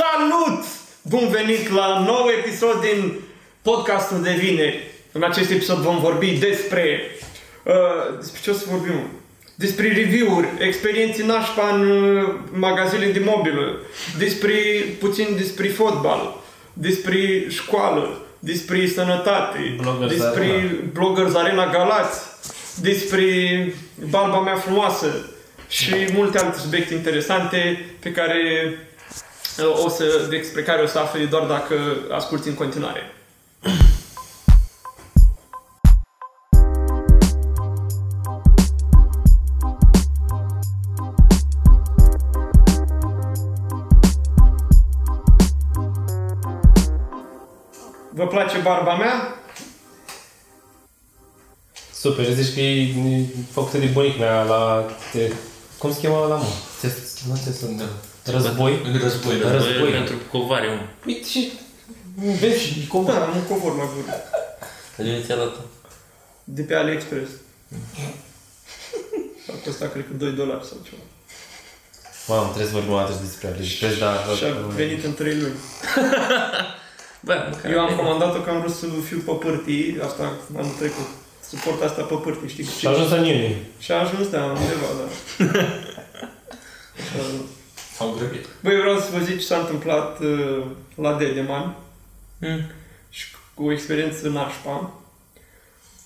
Salut! Bun venit la un nou episod din podcastul de vine. În acest episod vom vorbi despre... Uh, despre ce o să vorbim? Despre review-uri, experiențe nașpa în uh, magazinele de mobilă, despre, puțin despre fotbal, despre școală, despre sănătate, Bloggers despre Arena. Bloggers Arena Galați, despre barba mea frumoasă și multe alte subiecte interesante pe care uh, o să, despre care o să afli doar dacă asculti în continuare. Vă place barba mea? Super, zici că e e făcută de bunica mea la... Te, cum se cheamă la mă? Te, nu te sunt. Război? În război, da. Război. Război pentru covariu. Uite și... Vezi și cum... Da, am un covor mai bun. De unde ți-a luat De pe AliExpress. A costat, cred că 2 dolari sau ceva. Mamă, trebuie să vorbim o dată despre AliExpress, dar... Și a venit în 3 luni. Bă, măcar Eu am bine. comandat-o că am vrut să fiu pe pârtii, asta anul trecut. Suport asta pe pârtii, știi? Și a ajuns în iunie. Și a ajuns, da, undeva, da. Așa a ajuns. S-au grăbit. Băi, vreau să vă zic ce s-a întâmplat uh, la Dedeman Mm. și cu o experiență nașpa.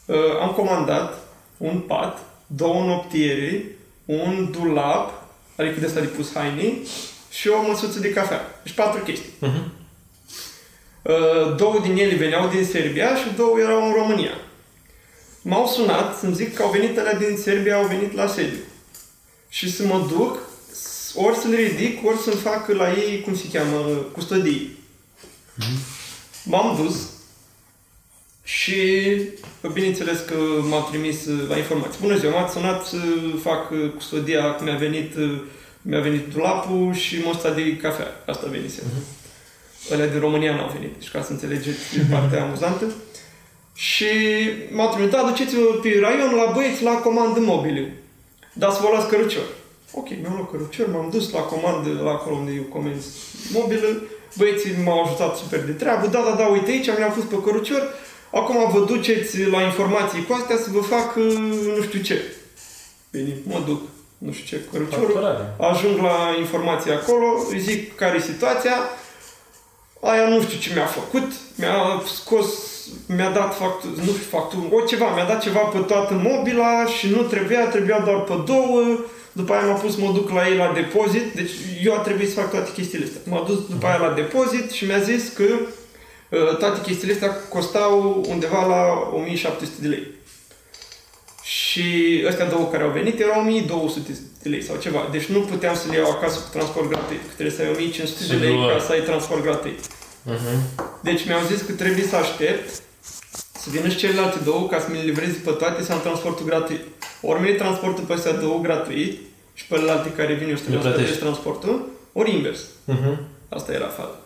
Uh, am comandat un pat, două noptiere, un dulap, adică de asta de pus haine, și o măsuță de cafea. Deci patru chestii. Mhm. Uh, două din ele veneau din Serbia și două erau în România. M-au sunat să-mi zic că au venit alea din Serbia, au venit la sediu. Și să mă duc, s- ori să le ridic, ori să-mi fac la ei, cum se cheamă, custodii. M-am dus și bineînțeles că m-a trimis uh, la informații. Bună ziua, m-ați sunat să fac uh, custodia, că mi-a venit, uh, mi-a venit dulapul și măsta de cafea. Asta venise. Alea din România n-au venit, deci ca să înțelegeți partea amuzantă. Și m-au trimis, da, duceți-vă pe raion la băieți la comandă mobile. Da, să vă luați cărucior. Ok, mi-am luat cărucior, m-am dus la comandă, la acolo unde eu comenzi mobilă. Băieții m-au ajutat super de treabă. Da, da, da, uite aici, mi-am pus pe cărucior. Acum vă duceți la informații cu astea să vă fac uh, nu știu ce. Bine, mă duc, nu știu ce, căruciorul. Facturare. Ajung la informații acolo, îi zic care e situația, aia nu știu ce mi-a făcut, mi-a scos, mi-a dat factur, nu știu, factur, o ceva, mi-a dat ceva pe toată mobila și nu trebuia, trebuia doar pe două, după aia m-a pus, mă duc la ei la depozit, deci eu a trebuit să fac toate chestiile astea. M-a dus după aia la depozit și mi-a zis că uh, toate chestiile astea costau undeva la 1700 de lei. Și ăstea două care au venit erau 1200 de lei sau ceva. Deci nu puteam să le iau acasă cu transport gratuit. Că trebuie să ai 1500 de Și lei nu- ca să ai transport gratuit. Mhm. Deci mi-au zis că trebuie să aștept să vină și celelalte două ca să mi le livreze pe toate să am transportul gratuit. Ori mi transportul pe astea două gratuit și pe celelalte care vin eu să Le trebuie să plătesc plătești. transportul, ori invers. Mhm. Asta era faza.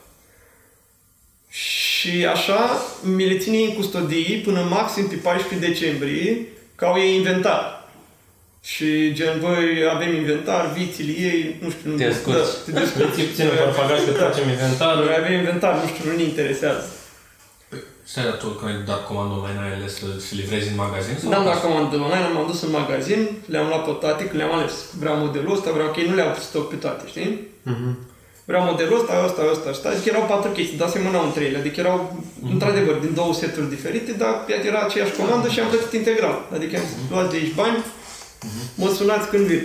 Și așa mi le ține în custodie până maxim pe 14 decembrie, că au ei inventar. Și gen, băi, avem inventar, vițile ei, nu știu, nu Te descurci. Da, te descurci. Ții puțin în portbagaj că facem inventarul. Noi avem inventar, nu știu, nu ne interesează. Și ai tu când ai dat comandă online, ai ales să să livrezi în magazin? sau N-am luat acasă? comandă online, m-am dus în magazin, le-am luat pe toate, că le-am ales. Vreau modelul ăsta, vreau că ei nu le-au stoc pe toate, știi? Mhm. Vreau modelul ăsta, ăsta, ăsta, ăsta. Adică erau patru chestii, dar semănau între ele. Adică erau, într-adevăr, din două seturi diferite, dar era aceeași comandă și am plătit integral. Adică am zis, luați de aici bani, mă sunați când vin.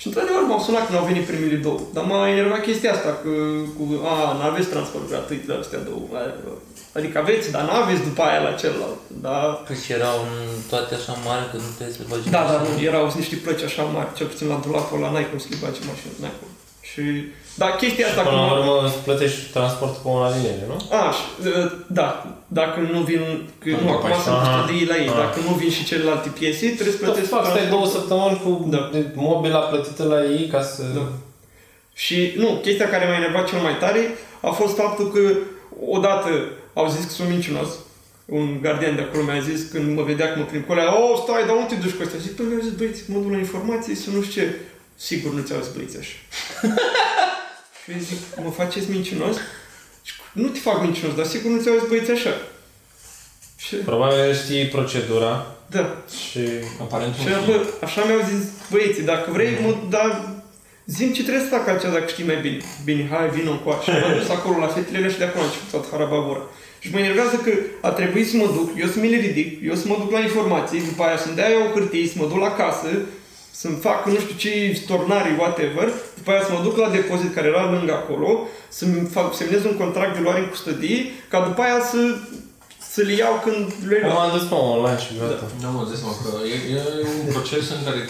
Și într-adevăr m-au sunat când au venit primele două. Dar m-a enervat chestia asta, că, cu, a, n-aveți transport gratuit la astea două. Adică aveți, dar n-aveți după aia la celălalt. Da, Păi și erau în toate așa mari că nu trebuie să le bagi da, în dar mașină. nu, erau niște plăci așa mari, cel puțin la dulapul ăla n-ai cum să le bagi în mașină, n-ai cum. Și, da, chestia asta Până la cum... urmă îți plătești transportul cu una din ele, nu? A, și, uh, da, dacă nu vin, că nu, acum Aha. sunt custodii la ei, Aha. dacă nu vin și celelalte piese, trebuie să Tot plătesc fac, stai transport. două săptămâni cu Da. mobila plătită la ei ca să... Da. Și, nu, chestia care m-a enervat cel mai tare a fost faptul că odată au zis că sunt mincinos, un gardian de acolo mi-a zis când mă vedea că mă prin colea, oh, stai, dar unde te duci cu astea? Zic, păi mi-au zis, băieți, mă duc la informații să nu știu ce. Sigur nu ți-au zis băieți așa. Și eu zic, mă faceți mincinos? Și nu te fac mincinos, dar sigur nu ți-au zis băieți așa. Și, Probabil știi procedura da, și... Aparent nu și știu. bă, așa mi-au zis băieții, dacă vrei, mă, dar zim ce trebuie să fac altceva dacă știi mai bine. Bine, hai, vină încoace. Și m-am dus acolo la fetele și de acolo a început toată harababura. Și mă enervează că a trebuit să mă duc, eu să mi le ridic, eu să mă duc la informații, după aia să-mi dea eu o hârtie, să mă duc la casă, să-mi fac nu știu ce stornari, whatever, după aia să mă duc la depozit care era lângă acolo, să-mi fac, semnez un contract de luare în custodie, ca după aia să, să le iau când le Am iau. adus pe online și gata. Nu, mă zic, mă, că e, e un proces în care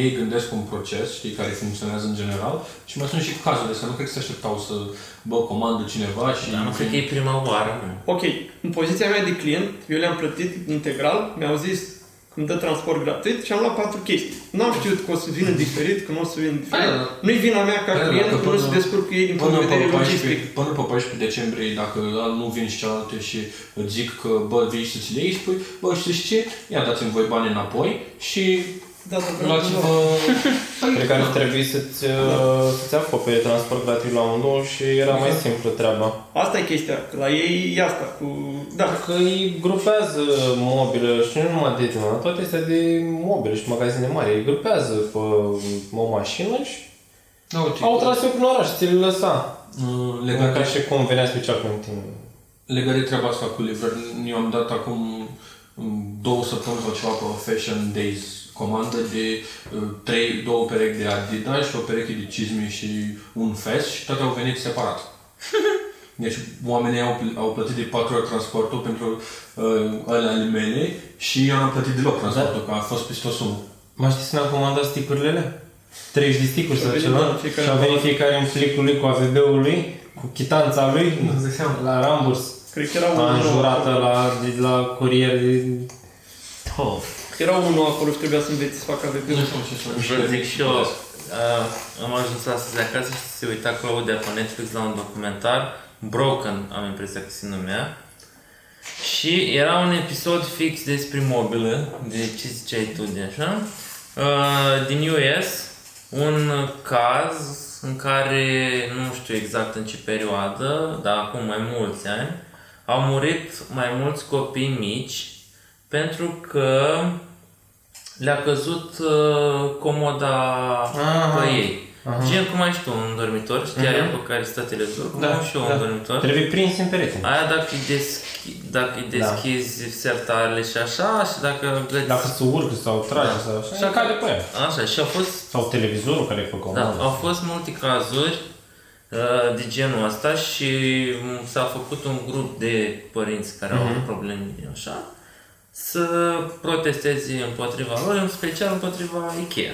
ei gândesc un proces, știi, care funcționează în general și mai sunt și cazuri astea. Nu cred că se așteptau să, bă, comandă cineva și... Dar nu cred că e prima oară. nu. Ok, în poziția mea de client, eu le-am plătit integral, mi-au zis că îmi dă transport gratuit și am luat patru chestii. N-am știut că o să vină diferit, că nu o să vină diferit. Aia, da. Nu-i vina mea ca Aia, client, dacă că nu până- se descurcă ei din punct Până de pe, vedere 14, logistic. până pe 14 decembrie, dacă nu vin și cealaltă și îți zic că, bă, vii să ți le iei, spui, bă, știți ce? Ia dați-mi voi bani înapoi și Da, da, da, luați-vă... Cred că ar trebui să-ți, uh, să-ți acopere transport gratuit la unul și era mai simplu treaba. Asta e chestia, că la ei e asta, cu... Da, Că îi grupează mobile și nu numai de tine, toate astea de mobile și magazine mari, îi grupează pe o mașină și Da, uite, au tras eu prin oraș, ți le lăsa. uh, Legat legat, ca și cum venea special pentru tine. legat de treaba asta cu livrări, eu am dat acum um, două săptămâni sau ceva pe Fashion Days comandă de uh, trei, două perechi de Adidas și o pereche de cizme și un fest și toate au venit separat. Deci oamenii au, pl- au plătit de patru ori transportul pentru uh, alea ale mele și eu n-am plătit deloc transportul, că a fost peste o sumă. Mai știi să ne-am comandat sticurile alea? 30 de sticuri Și au sau venit, ceva? da, fiecare și au venit în fiecare în plicul lui cu AVB-ul lui, cu chitanța lui, la ramburs. cred că era A unul înjurată acolo. la, de, la curier de... Oh. Era unul acolo și trebuia să înveți să facă AVP. Nu știu ce să Vă zic și eu, uh, am ajuns astăzi acasă și se uita Claudia pe Netflix la un documentar, Broken, am impresia că se numea. Și era un episod fix despre mobilă, de ce ziceai tu de așa, uh, din US, un caz în care, nu știu exact în ce perioadă, dar acum mai mulți ani, au murit mai mulți copii mici pentru că le-a căzut uh, comoda Aha. pe ei. Aha. Gen cum ai și tu un dormitor, știi aia pe care stă televizorul, cum am și eu un dormitor. Trebuie prins în perete. Aia dacă îi, deschi, dacă îi deschizi sertarele și așa și dacă găți... Dacă se urcă sau trage sau așa, Și și cade pe ea. Așa, și au fost Sau televizorul care e pe Da, comandă. au fost multe cazuri uh, de genul ăsta și m, s-a făcut un grup de părinți care au avut probleme așa să protesteze împotriva lor, în special împotriva Ikea.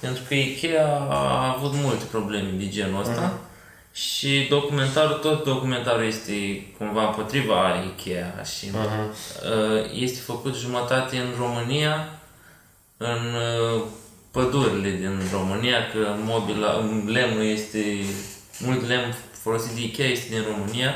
Pentru că Ikea a avut multe probleme de genul ăsta și documentarul, tot documentarul este cumva împotriva Ikea și uh, este făcut jumătate în România, în uh, pădurile din România, că mobila, lemnul este, mult lemn folosit de Ikea este din România,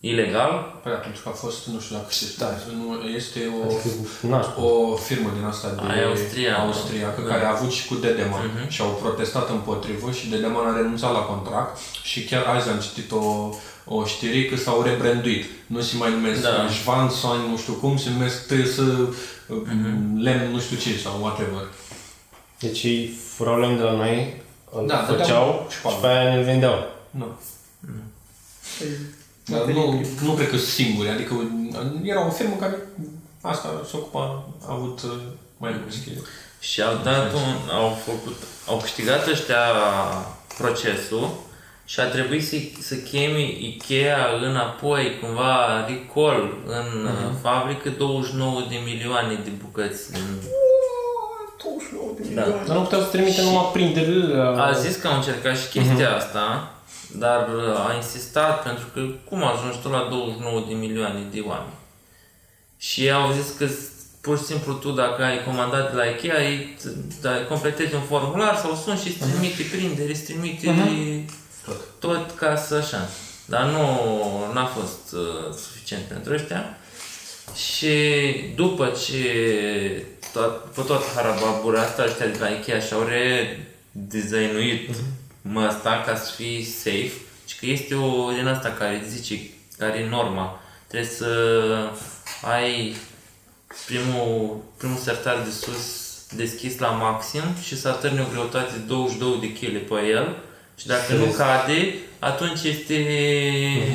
ilegal. Păi atunci că a fost, nu știu dacă știți, da. nu, este o, Adică, nașpa. o firmă din asta de Aia austriacă. austriacă, Da. care a avut și cu Dedeman Mhm. și au protestat împotrivă și Dedeman a renunțat la contract și chiar azi am citit o, o știre că s-au rebranduit. Nu se mai numesc Da. da. Schwanson, nu știu cum, se numesc TS, Mhm. lemn, nu știu ce, sau whatever. Deci ei furau lemn de la noi, îl Da, făceau dădeau și șpagă. pe aia ne vindeau. Nu. Păi, Dar nu, nu cred că singuri, adică era o firmă care asta se ocupa, a avut uh, mai mulți chestii. Și au dat un, au făcut, au câștigat ăștia procesul și a trebuit să, să cheme Ikea înapoi, cumva recall în uh, fabrică 29 de milioane de bucăți. Din... 29 de Da. milioane. Dar nu puteau să trimite numai printerile la... A zis că au încercat și chestia asta, dar uh, a insistat pentru că cum ajungi tu la 29 de milioane de oameni? Și ei au zis că s- pur și simplu tu dacă ai comandat de la Ikea, îi da, completezi un formular sau suni și îți trimite prindere, îți trimite Tot. tot ca să așa. Dar nu n-a fost uh, suficient pentru ăștia. Și după ce tot, pe tot harababura asta, ăștia de la Ikea și-au redesignuit mă asta ca să fii safe, și că este o din asta care zice, care e norma. Trebuie să ai primul, primul sertar de sus deschis la maxim și să atârni o greutate de 22 de kg pe el și dacă nu cade, atunci este...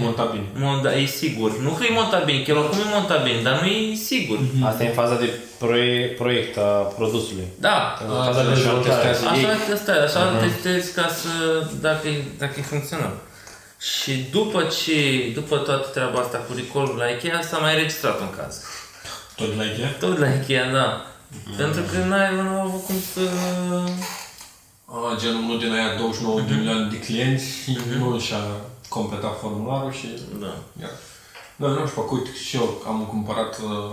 Monta bine. Monta, e sigur. Nu că e montat bine, chiar oricum e montat bine, dar nu e sigur. Asta e în faza de proiect, proiect a produsului. Da, În faza de așa dezvoltare. testează. Așa testezi, așa testezi ca să, dacă, e- dacă e funcțional. Și după ce, după toată treaba asta cu recall la Ikea, s-a mai registrat un caz. Tot la Ikea? Tot la Ikea, da. Pentru că n-ai, nu au avut cum să... A, genul nu din aia 29 de milioane de clienți, nu și-a completat formularul și... Da. Ia. Da, nu știu, uite, și eu am cumpărat uh,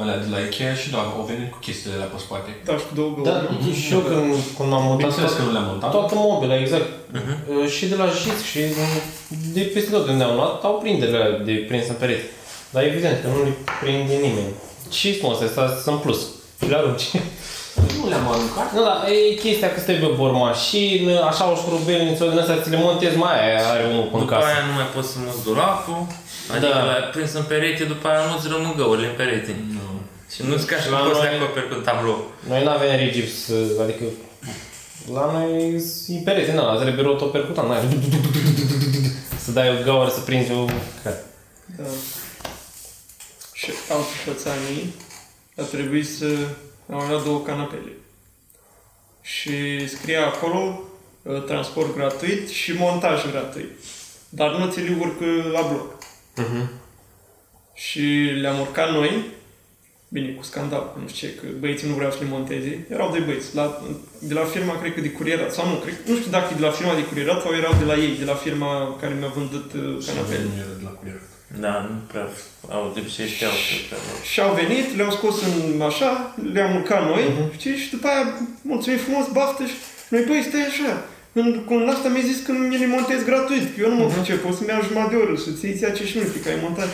alea de la Ikea și da, au venit cu chestiile alea pe spate. Da, și cu două Da, găuri. și eu când, când am mutat Bineînțeles că toată, nu le-am montat. toată mobila, exact. Uh, Și de la JIT și de peste tot unde am luat, au prinderile alea de prins în pereți. Dar evident că nu le prinde nimeni. Și spun astea sunt plus. Și le arunci. Nu le-am aruncat. Nu, da, e chestia că stai pe bormașină, așa o șurubelniță din astea, ți le montezi, mai aia are unul în După casă. aia nu mai poți să muți dulapul, adică Da. l-ai prins în perete, după aia nu-ți rămân găurile în perete. Nu. Și nu-ți ca și La poți să noi- acoperi cu un tablou. Noi n-avem rigips, adică la noi e perete, na, la trebuie rotopercutant, n-ai să dai o gaură să prinzi o... Da. Și autoșoțanii a trebuit să au luat două canapele. Și scria acolo uh, transport gratuit și montaj gratuit. Dar nu ți le urcă la bloc. Și le-am urcat noi, bine, cu scandal, nu știu ce, că băieții nu vreau să le monteze. Erau doi băieți, la, de la firma, cred că de curierat, sau nu, cred, nu știu dacă e de la firma de curierat sau erau de la ei, de la firma care mi-a vândut uh, canapele. Nu era de la curier. Da, nu prea au, de obicei știau că prea mult. Și au venit, le-au scos în așa, le-am urcat noi, uh-huh. știi, și după aia, mulțumim frumos, baftă și noi, băi, stai așa, în, cu în asta mi-a zis că mi le montez gratuit, că eu nu mă uh-huh. pricep, o să-mi iau jumătate de oră, să-ți iei ție acești minute, că ai montat.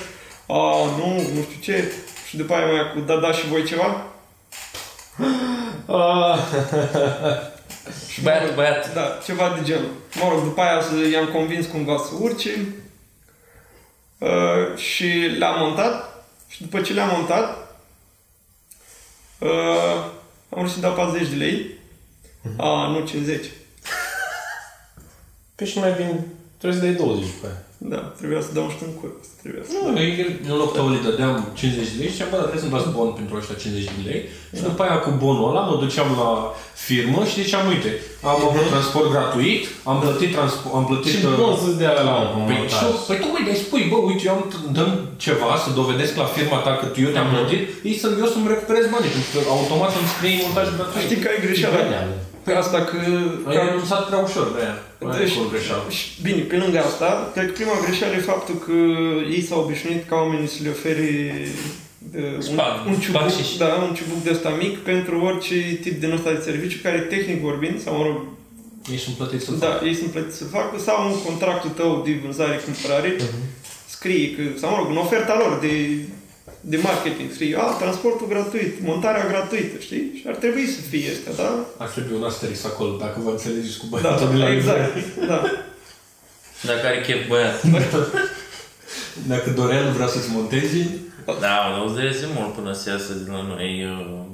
A, nu, nu știu ce. Și după aia mai cu da, da și voi ceva. Ah, Și Băiat, mă rog, băiat. Da, ceva de genul. Mă rog, după aia să- i-am convins cumva să urce. Uh, și le-am montat. Și după ce le-am montat, uh, am vrut să dau 40 de lei. A, nu 50. Păi și mai bine, trebuie să dai 20 pe aia. Da, trebuia să dau un știu în cur. Trebuia să... Nu, eu în loc tău îi dădeam 50 de lei și ziceam, bă, dar trebuie să-mi dați bon pentru ăștia 50 de lei. Și după aia cu bonul ăla mă duceam la firmă și ziceam, uite, am avut transport gratuit, am plătit transport, am plătit... Și uh, bun să-ți dea la un Păi, montaj. și, păi tu, uite, îi spui, bă, uite, eu am, dăm ceva să dovedesc la firma ta că tu eu te-am plătit, ei să, eu să-mi recuperez banii, pentru că automat să-mi scrie montaj gratuit. Știi că ai greșeală. Pe asta că... Ai că renunțat prea ușor de aia. Aia e Deci, acolo greșeală. și, bine, pe lângă asta, cred că prima greșeală e faptul că ei s-au obișnuit ca oamenii să le ofere uh, Spag, un, un ciubuc, bacșiș. da, un ciubuc de ăsta mic pentru orice tip de ăsta de serviciu care, tehnic vorbind, sau mă rog, Ei sunt plătiți să da, ei sunt plătiți să facă, sau în contractul tău de vânzare-cumpărare, scrie că, sau mă rog, în oferta lor de, de marketing, scrie, a, transportul gratuit, montarea gratuită, știi? Și ar trebui să fie astea, da? Ar trebui un asterix acolo, dacă vă înțelegeți cu Da, băiatul de la exact, da. Dacă are chef băiat. Dacă Dorel vrea să-ți montezi, Da, o dureze mult până să iasă din la noi uh,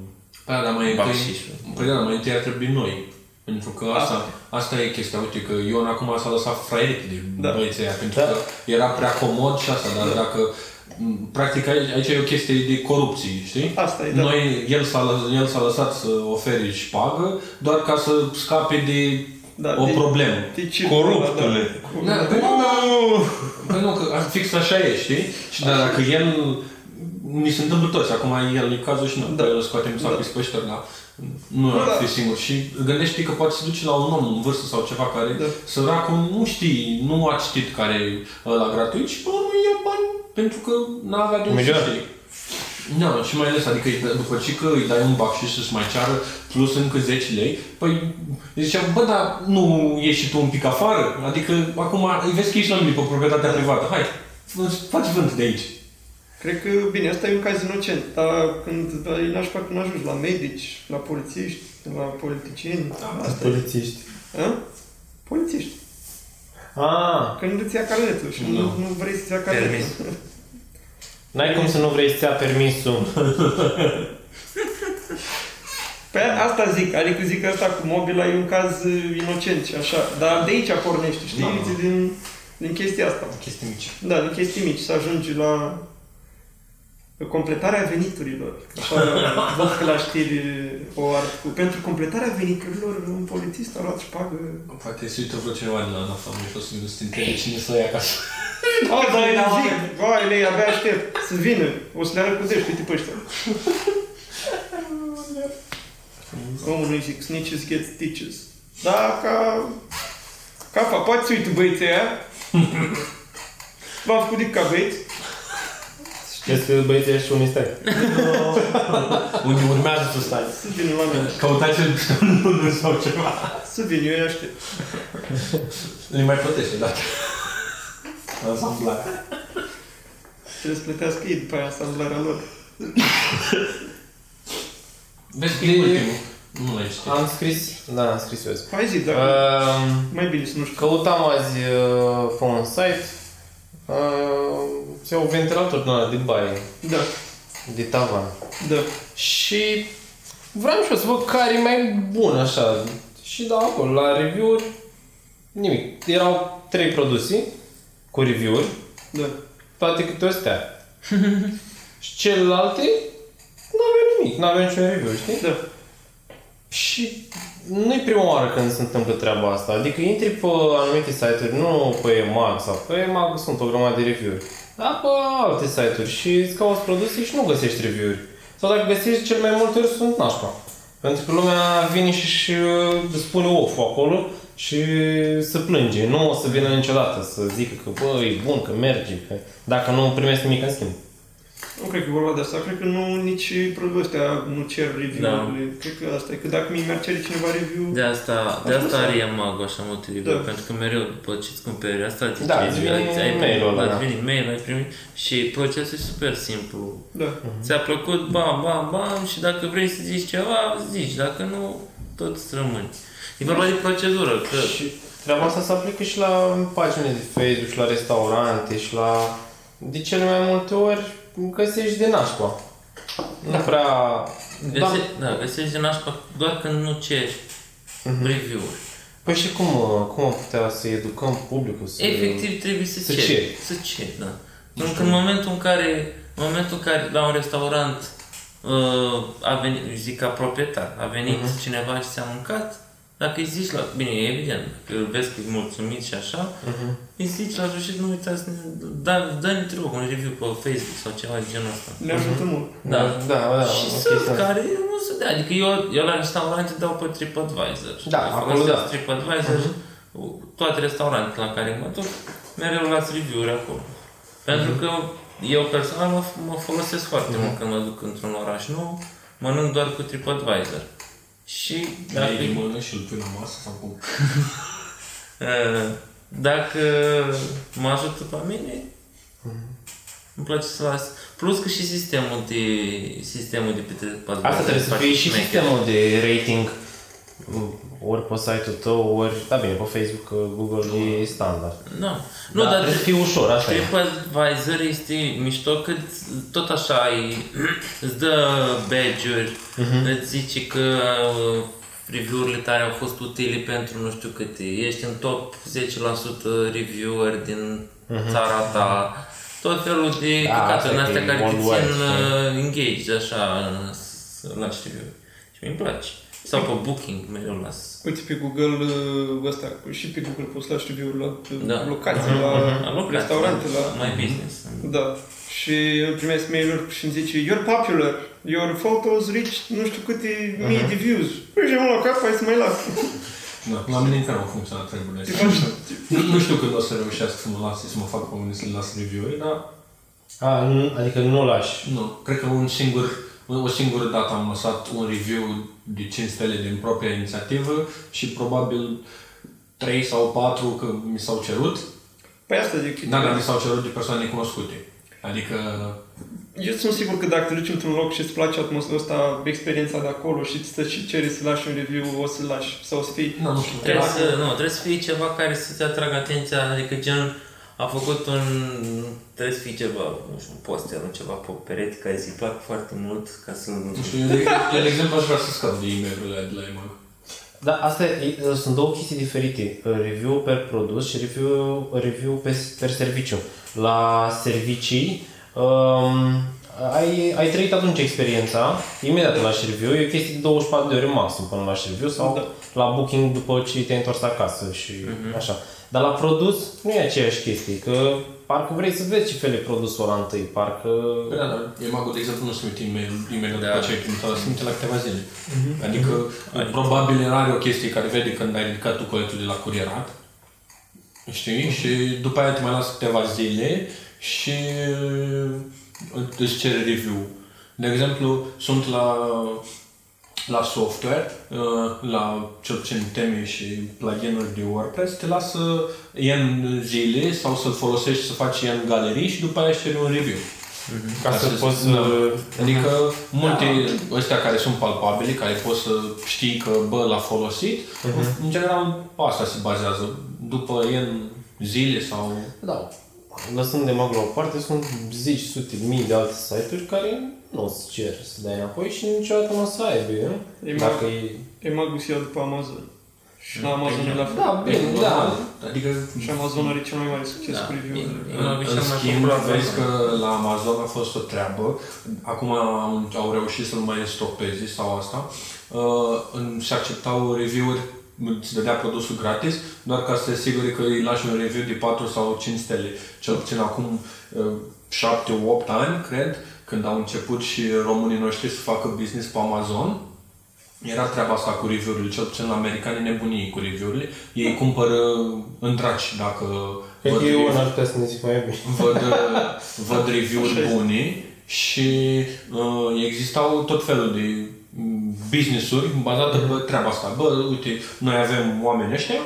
da, dar mai întâi, Bacșișul. păi da, mai întâi ar trebui noi. Pentru că asta, asta e chestia, uite că Ion acum s-a lăsat fraierit de Da. băieții aia, pentru Da. că era prea comod și asta, dar dacă m, Practic aici, aici e o chestie de corupție, știi? Asta e, da. Noi, el s-a, lăs- el s-a lăsat să ofere și pagă doar ca să scape de Da, o de- problemă. de ce- Coruptule. Da, păi nu, păi nu, că fix așa e, știi? Și dar dacă el, ni se întâmplă toți, acum el e cazul și noi, Da. da. el îl scoatem să Da. da. pe ăștia, dar nu Da. ar fi singur. Și gândește că poate se duce la un om în vârstă sau ceva care, Da. da. săracul nu știi, nu a citit care e la gratuit și până la urmă ia bani pentru că n-a avea de unde să Milion. știe. Da, și mai ales, adică îi dă- după ce că îi dai un bac și să-și mai ceară plus încă 10 lei, păi îi ziceam, bă, dar nu ieși și tu un pic afară? Adică acum îi vezi că ești la mine pe proprietatea privată, hai, fă- faci vânt de aici. Cred că, bine, asta e un caz inocent, dar când e nașpa când ajungi la medici, la polițiști, la politicieni, asta e. Polițiști. A? polițiști. Ah, Când îți ia carnetul și nu, Nu. nu vrei să-ți ia carnetul. Permis. n-ai cum să nu vrei să-ți ia permisul. Pe asta zic, adică zic că asta cu mobila e un caz uh, inocent și așa. Dar de aici pornește, știi? Da, da. Din, din chestia asta. Chestii mici. Da, din chestii mici, să ajungi la completarea veniturilor. Așa, văd că la știri o art cu... Pentru completarea veniturilor, un polițist a luat șpagă. Poate se uită vreo cineva de la ANAF am și o să nu se întrebe cine să o ia acasă. A, da, da, zic, vai, lei, abia aștept să vină. O să le arăt cu dești, uite pe ăștia. Omului zic, snitches get stitches. Da, ca... Ca fa, poate să uite băieții aia. V-am făcut ca băieți. Știți că băieții ăștia unii stai. Unde urmează să stai. Să vină la mine. Căutați-l nu sau ceva. Să vină, eu îi aștept. Le mai plătește, da. Asamblare. Trebuie să plătească ei după aia asamblarea lor. Vezi că e ultimul. Nu l-ai citit. Am scris, da, am scris eu azi. Hai zi, dacă Um, mai bine să nu știu. Căutam azi uh, pe un site uh, se un ventilator din ăla de baie, Da, de tavan. da. Și vreau și eu să văd care e mai bun așa. Și da, acolo, la review-uri, nimic. Erau trei produse cu review-uri, Da. toate câte o stea. și celelalte n-aveau nimic, n-aveau niciun review, știi? Da. Și nu e prima oară când se întâmplă treaba asta. Adică intri pe anumite site-uri, nu pe EMAG sau pe EMAG sunt o grămadă de review-uri, dar pe alte site-uri și îți cauți produse și nu găsești review-uri. Sau dacă găsești, cel mai multe ori sunt nașpa. Pentru că lumea vine și își uh, spune of acolo și se plânge. Nu o să vină niciodată să zică că bă, e bun, că merge, că dacă nu primesc nimic în schimb. Nu cred că e vorba de asta. Cred că nu nici produsele astea nu cer review-urile. Cred că asta e. Că dacă mi-ar cere cineva review... De asta, de Asta asta să- are Yamago așa multe review, Da. pentru că mereu după ce îți cumperi asta, îți Da, zice, îți vine ai, ai mail-ul ăla, îți da. vine mail, ai primit și procesul e super simplu. Da. Ți-a plăcut, bam, bam, bam și dacă vrei să zici ceva, zici, dacă nu, tot îți rămâni. E vorba de procedură, că Și treaba asta se aplică și la pagine de Facebook, și la restaurante, și la... De cele mai multe ori găsești de nașpa. Nu prea... Da. găse, da, găsești din nașpa doar când nu ceri Mhm. review-uri. Păi și cum, uh, cum am putea să educăm publicul? Să... Efectiv trebuie să, să ceri. ceri. Să ceri, da. Pentru că în momentul în care, în momentul în care la un restaurant uh, a venit, zic ca proprietar, a venit Mhm. cineva și ți-a mâncat, dacă îi zici la... Bine, e evident, că îl vezi că e mulțumit și așa, Mhm. îi zici la sfârșit, nu uitați, da, dă-ne, te rog, un review pe Facebook sau ceva de genul ăsta. Ne ajută mult. Da, da, da. și ok, sunt sunt. care nu se dea. Adică eu, eu la restaurante dau pe TripAdvisor. Da, Eu acolo folosesc da. TripAdvisor, toate restaurantele la care mă duc, mereu las review-uri acolo. Pentru că eu personal mă, mă folosesc foarte mult când mă duc într-un oraș nou, mănânc doar cu TripAdvisor. Și dacă, Dacă îi mănânci și îl pui la masă sau cum? uh, dacă mă ajută pe mine, îmi place să las. Plus că și sistemul de, sistemul de pe TripAdvisor. Asta trebuie să foarte fie și șmecher. sistemul de rating m, ori pe site-ul tău, ori, da bine, pe Facebook, că Google e standard. Da. Nu, Da, dar trebuie să fie ușor, asta e. TripAdvisor este mișto că îți- tot așa ai, îți dă badge-uri, Mhm. îți zice că uh, review-urile tale au fost utile pentru nu știu câte, ești în top 10% reviewer din țara ta, tot felul de Mhm. Da, căcaturi asta în e astea care te worldwide, țin știi? uh, engaged, așa, să lași review Și mi-mi place. Sau pe Booking, mereu las. Uite pe Google uh, ăsta, și pe Google poți lași review-uri la Da. locații, la La locații, restaurante, la... My business. Da. Și îmi primesc mail-uri și îmi zice You're popular, your photos reach nu știu câte mii de views. Păi și la cap, hai să mai las. Da, la mine încă nu au funcționat treburile Te astea. faci... Nu, nu știu când o să reușească să mă lase, să mă fac pe unii să le las review-uri, dar A, nu, adică nu lași. nu. Cred că un singur, o singură dată am lăsat un review de 5 stele din propria inițiativă și probabil 3 sau 4 că mi s-au cerut. Păi asta zic. Da, dar mi s-au cerut de persoane cunoscute. Adică Eu sunt sigur că dacă te duci într-un loc și îți place atmosfera asta, experiența de acolo și îți stă și cere să lași un review, o să lași sau o să fii... Nu, nu știu. Trebuie Dacă- să, nu, trebuie să fie ceva care să-ți atragă atenția, adică gen a făcut un... trebuie să fie ceva, nu știu, un poster, un ceva pe perete care îți plac foarte mult ca să... Nu știu, eu de, eu, de exemplu aș vrea să scap de e-mail-urile de la EMAG. Da, asta e, sunt două chestii diferite. Review per produs și review, review pe, per serviciu. La servicii, um, ai, ai trăit atunci experiența, imediat lași review, e o chestie de 24 de ore maxim până lași review sau Da. la booking după ce te-ai întors acasă și așa. Dar la produs nu e aceeași chestie, că parcă vrei să vezi ce fel e produsul ăla întâi, parcă... Păi da, dar EMAG-ul, de exemplu, nu se uită e-mail, e-mail Da. după ce ai primit ăla, se uită la câteva zile. Adică, probabil are o chestie care vede când ai ridicat tu coletul de la curierat, știi? Și după aia te mai lasă câteva zile și uh, îți cere review. De exemplu, sunt la la software, uh, la cel puțin teme și plugin-uri de WordPress, te lasă N zile sau să-l folosești să faci N galerii și după aia își cere un review. Ca să poți da. să... Adică multe ăstea care sunt palpabile, care poți să știi că bă l-a folosit, în general pe asta se bazează. După N zile sau... Da. Lăsând de mag la o parte, sunt zeci, sute, mii de alte site-uri care nu îți cer să dai înapoi și niciodată nu o să aibă, nu? E Dacă mai- e... E magul se ia după Amazon. Și la Amazon e la fel. Da, bine, da. Adică Și Amazon are cel mai mare succes cu review-urile. În, În schimb, vezi că la Amazon a fost o treabă, acum am- au reușit să nu mai stopeze sau asta, uh, în- și acceptau review-uri, îți dădea produsul gratis, doar ca să te asigure că îi lași un review de 4 sau 5 stele. Cel puțin acum 7-8 ani, cred, când au început și românii noștri să facă business pe Amazon, era treaba asta cu review-urile, cel puțin la americani nebunii cu review-urile. Ei cumpără în draci dacă Cred văd că eu review- n-ar putea să ne zic mai bine. văd, uh, văd review-uri Așa este. bune și uh, existau tot felul de mm, business-uri bazate pe treaba asta. Bă, uite, noi avem oameni ăștia,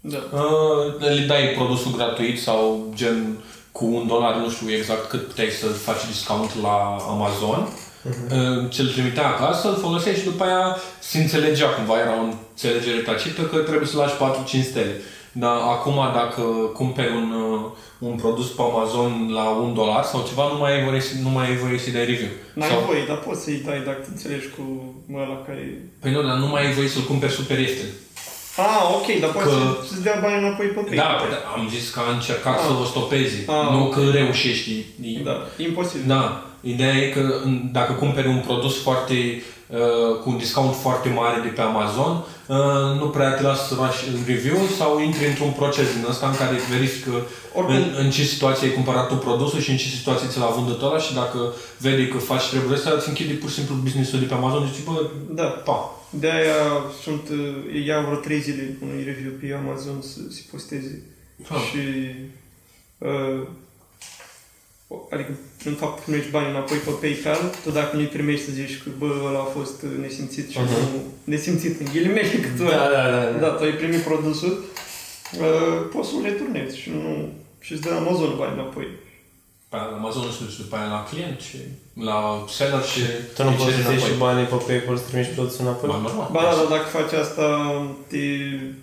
Da. uh, le dai produsul gratuit sau gen cu un dolar, nu știu exact cât puteai să faci discount la Amazon, uh, ți-l trimitea acasă, îl folosești și după aia se înțelegea cumva, era o înțelegere tacită că trebuie să lași 4-5 stele. Dar acum dacă cumperi un, uh, un produs pe Amazon la un dolar sau ceva, nu mai ai voie, să- nu mai ai voie să-i dai review. N-ai sau, voie, dar poți să-i dai dacă te înțelegi cu ăla care... Păi nu, dar nu mai ai voie să-l cumperi super ieftin. Ah, ok, dar poți Că- să- să-ți dea bani înapoi pe PayPal. Da, păi, am zis că a încercat Ah. să o stopeze, Ah, nu ok. că reușești. E- Da, imposibil. Da, ideea e că în- dacă cumperi un produs foarte uh, cu un discount foarte mare de pe Amazon, uh, nu prea te lasă să faci review sau intri într-un proces din ăsta în care verifică Oricum- în, în ce situație ai cumpărat tu produsul și în ce situație ți l-a vândut ăla și dacă vede că faci treburile astea, îți închide pur și simplu business-ul de pe Amazon și zici, bă, Da. pa. De aia sunt, uh, îi iau vreo 3 zile unui review pe Amazon să se posteze. Ah. Și uh, adică în fapt primești bani înapoi pe PayPal, tu dacă nu-i primești să zici că bă, ăla a fost uh, nesimțit și Mhm. nu nesimțit în ghilimele că tu, Da, da, da. da, tu ai primit produsul, uh, poți să-l returnezi și nu și îți dă Amazon bani înapoi. Pe Amazon și după aia la client și la seller și Tu nu îi poți ceri să iei înapoi. și banii pe PayPal să trimiți produsul înapoi? Ba, normal. Ba da, dar dacă faci asta, te,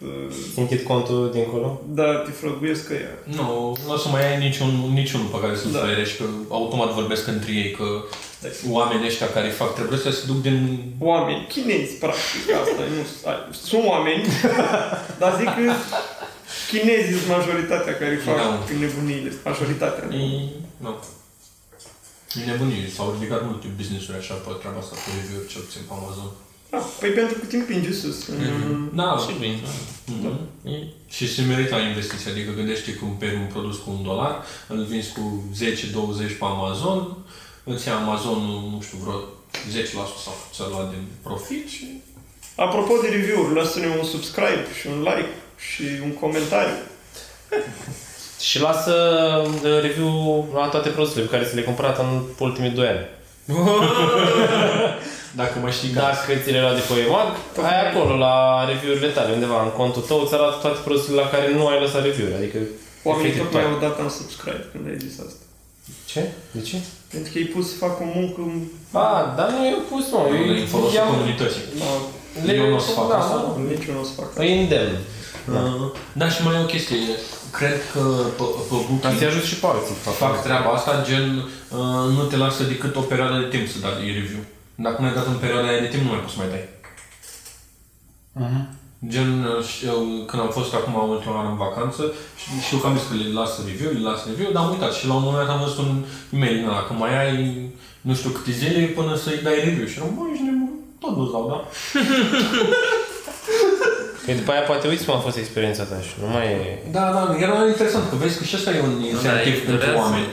uh, Ți închid contul dincolo? da, te frăguiesc că ea. Nu, nu o să mai ai niciun, niciunul pe care să-l Da. da. că automat vorbesc între ei, că oamenii ăștia care fac trebuie să se duc din... oameni chinezi, practic, asta nu ai, sunt oameni, dar zic că chinezii sunt majoritatea care fac Da. da. nebunile, majoritatea. E, nu. E nebunie. S-au ridicat multe business-uri așa pe treaba asta cu review-uri, cel puțin pe Amazon. Da, păi pentru că te împinge sus. Mm. Da, Și bine. Mhm. Și se merită investiția, adică gândește că cumperi un produs cu un dolar, îl vinzi cu 10-20 pe Amazon, îți ia Amazonul, nu știu, vreo 10% sau ți-a din profit și... Apropo de review-uri, lasă-ne un subscribe și un like și un comentariu. Și lasă uh, review la toate produsele pe care ți le-ai cumpărat în ultimii 2 ani. Dacă mai știi că... Dacă ți le lua de pe EMAG, ai acolo la review-urile tale, undeva în contul tău, îți arată toate produsele la care nu ai lăsat review-uri. Adică, Oamenii efectiv, tot mai toate. au dat un subscribe când ai zis asta. Ce? De ce? Pentru că ei pus să facă o muncă... A, dar nu e pus, mă. Nu e în folosul iau- comunității. Da, Le, Eu nu o să fac da, asta. da. nici eu nu o să fac. E îndemn. Da. Da, și mai e o chestie. Cred că pe, pe Ca să-i Booking ajut și pe alții. fac treaba asta, gen, uh, nu te lasă decât o perioadă de timp să dai review. Dacă nu ai dat în perioada aia de timp, nu mai poți să mai dai. Mhm. Gen, uh, și eu, când am fost acum ultima oară în vacanță, și- știu că am zis că le las review, le las review, dar am uitat și la un moment dat am văzut un e-mail din ăla, că mai ai nu știu câte zile până să-i dai review. Și eram, băi, ești nebun, tot nu-ți dau, da? Că după aia poate uiți cum a fost experiența ta și nu mai e... Da, da, era interesant, că vezi că și asta e un Da, incentiv ei pentru durează- oameni.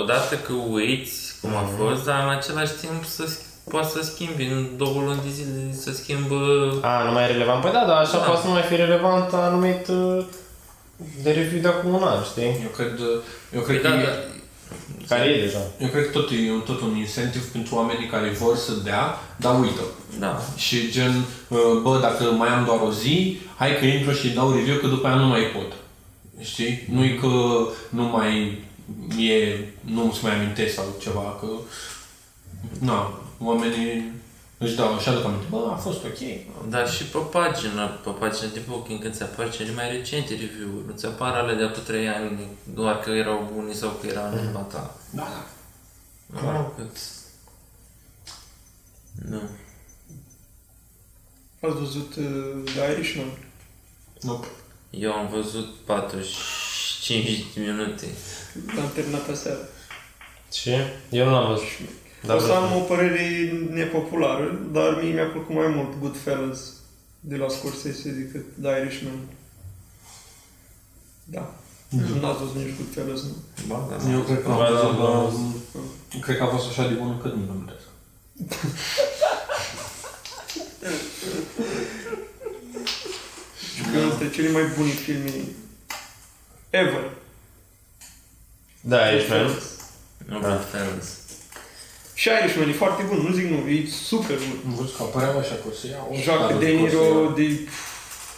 Odată că uiți cum a fost, dar în același timp să poate să schimbi în două luni de zile, să schimbă... A, nu mai e relevant? Păi da, dar așa Da. poate să nu mai fie relevant anumit uh, de review de acum un an, știi? Eu cred, eu cred Da, că da, e, Care e deja. eu cred că tot e un- tot un incentiv pentru oamenii care vor să dea, dar uită. da. Și gen, uh, bă, dacă mai am doar o zi, hai că intru și dau review, că după aia nu mai pot. Știi? Nu-i că nu mai e, nu se mai amintesc sau ceva, că... Na, oamenii își dau așa de aminte. Bă, a fost ok. Dar și pe pagină, pe pagină de booking, când ți apar cele mai recente review-uri, nu ți apar ale de acum 3 ani, doar că erau buni sau că era în limba ta. Da, da. Nu, cât... Nu. Ați văzut uh, The Irishman? Nope. Eu am văzut 45 de minute. L-am terminat aseară. Ce? Eu nu l-am văzut. Dar o să am o părere nepopulară, dar mie mi-a plăcut mai mult Goodfellas de la Scorsese decât The Irishman. Da. Nu ați văzut nici Goodfellas, nu? Ba, da. Eu cred că am Ba, da, văzut, da. dar cred că a fost așa de bun încât nu mi-am interes. Și că unul dintre cele mai bune filme ever. Da, ești mai Nu Goodfellas. Și Irishman e foarte bun, nu zic nu, e super bun. Am văzut că apăreau așa că o să iau. Joacă De Niro, de...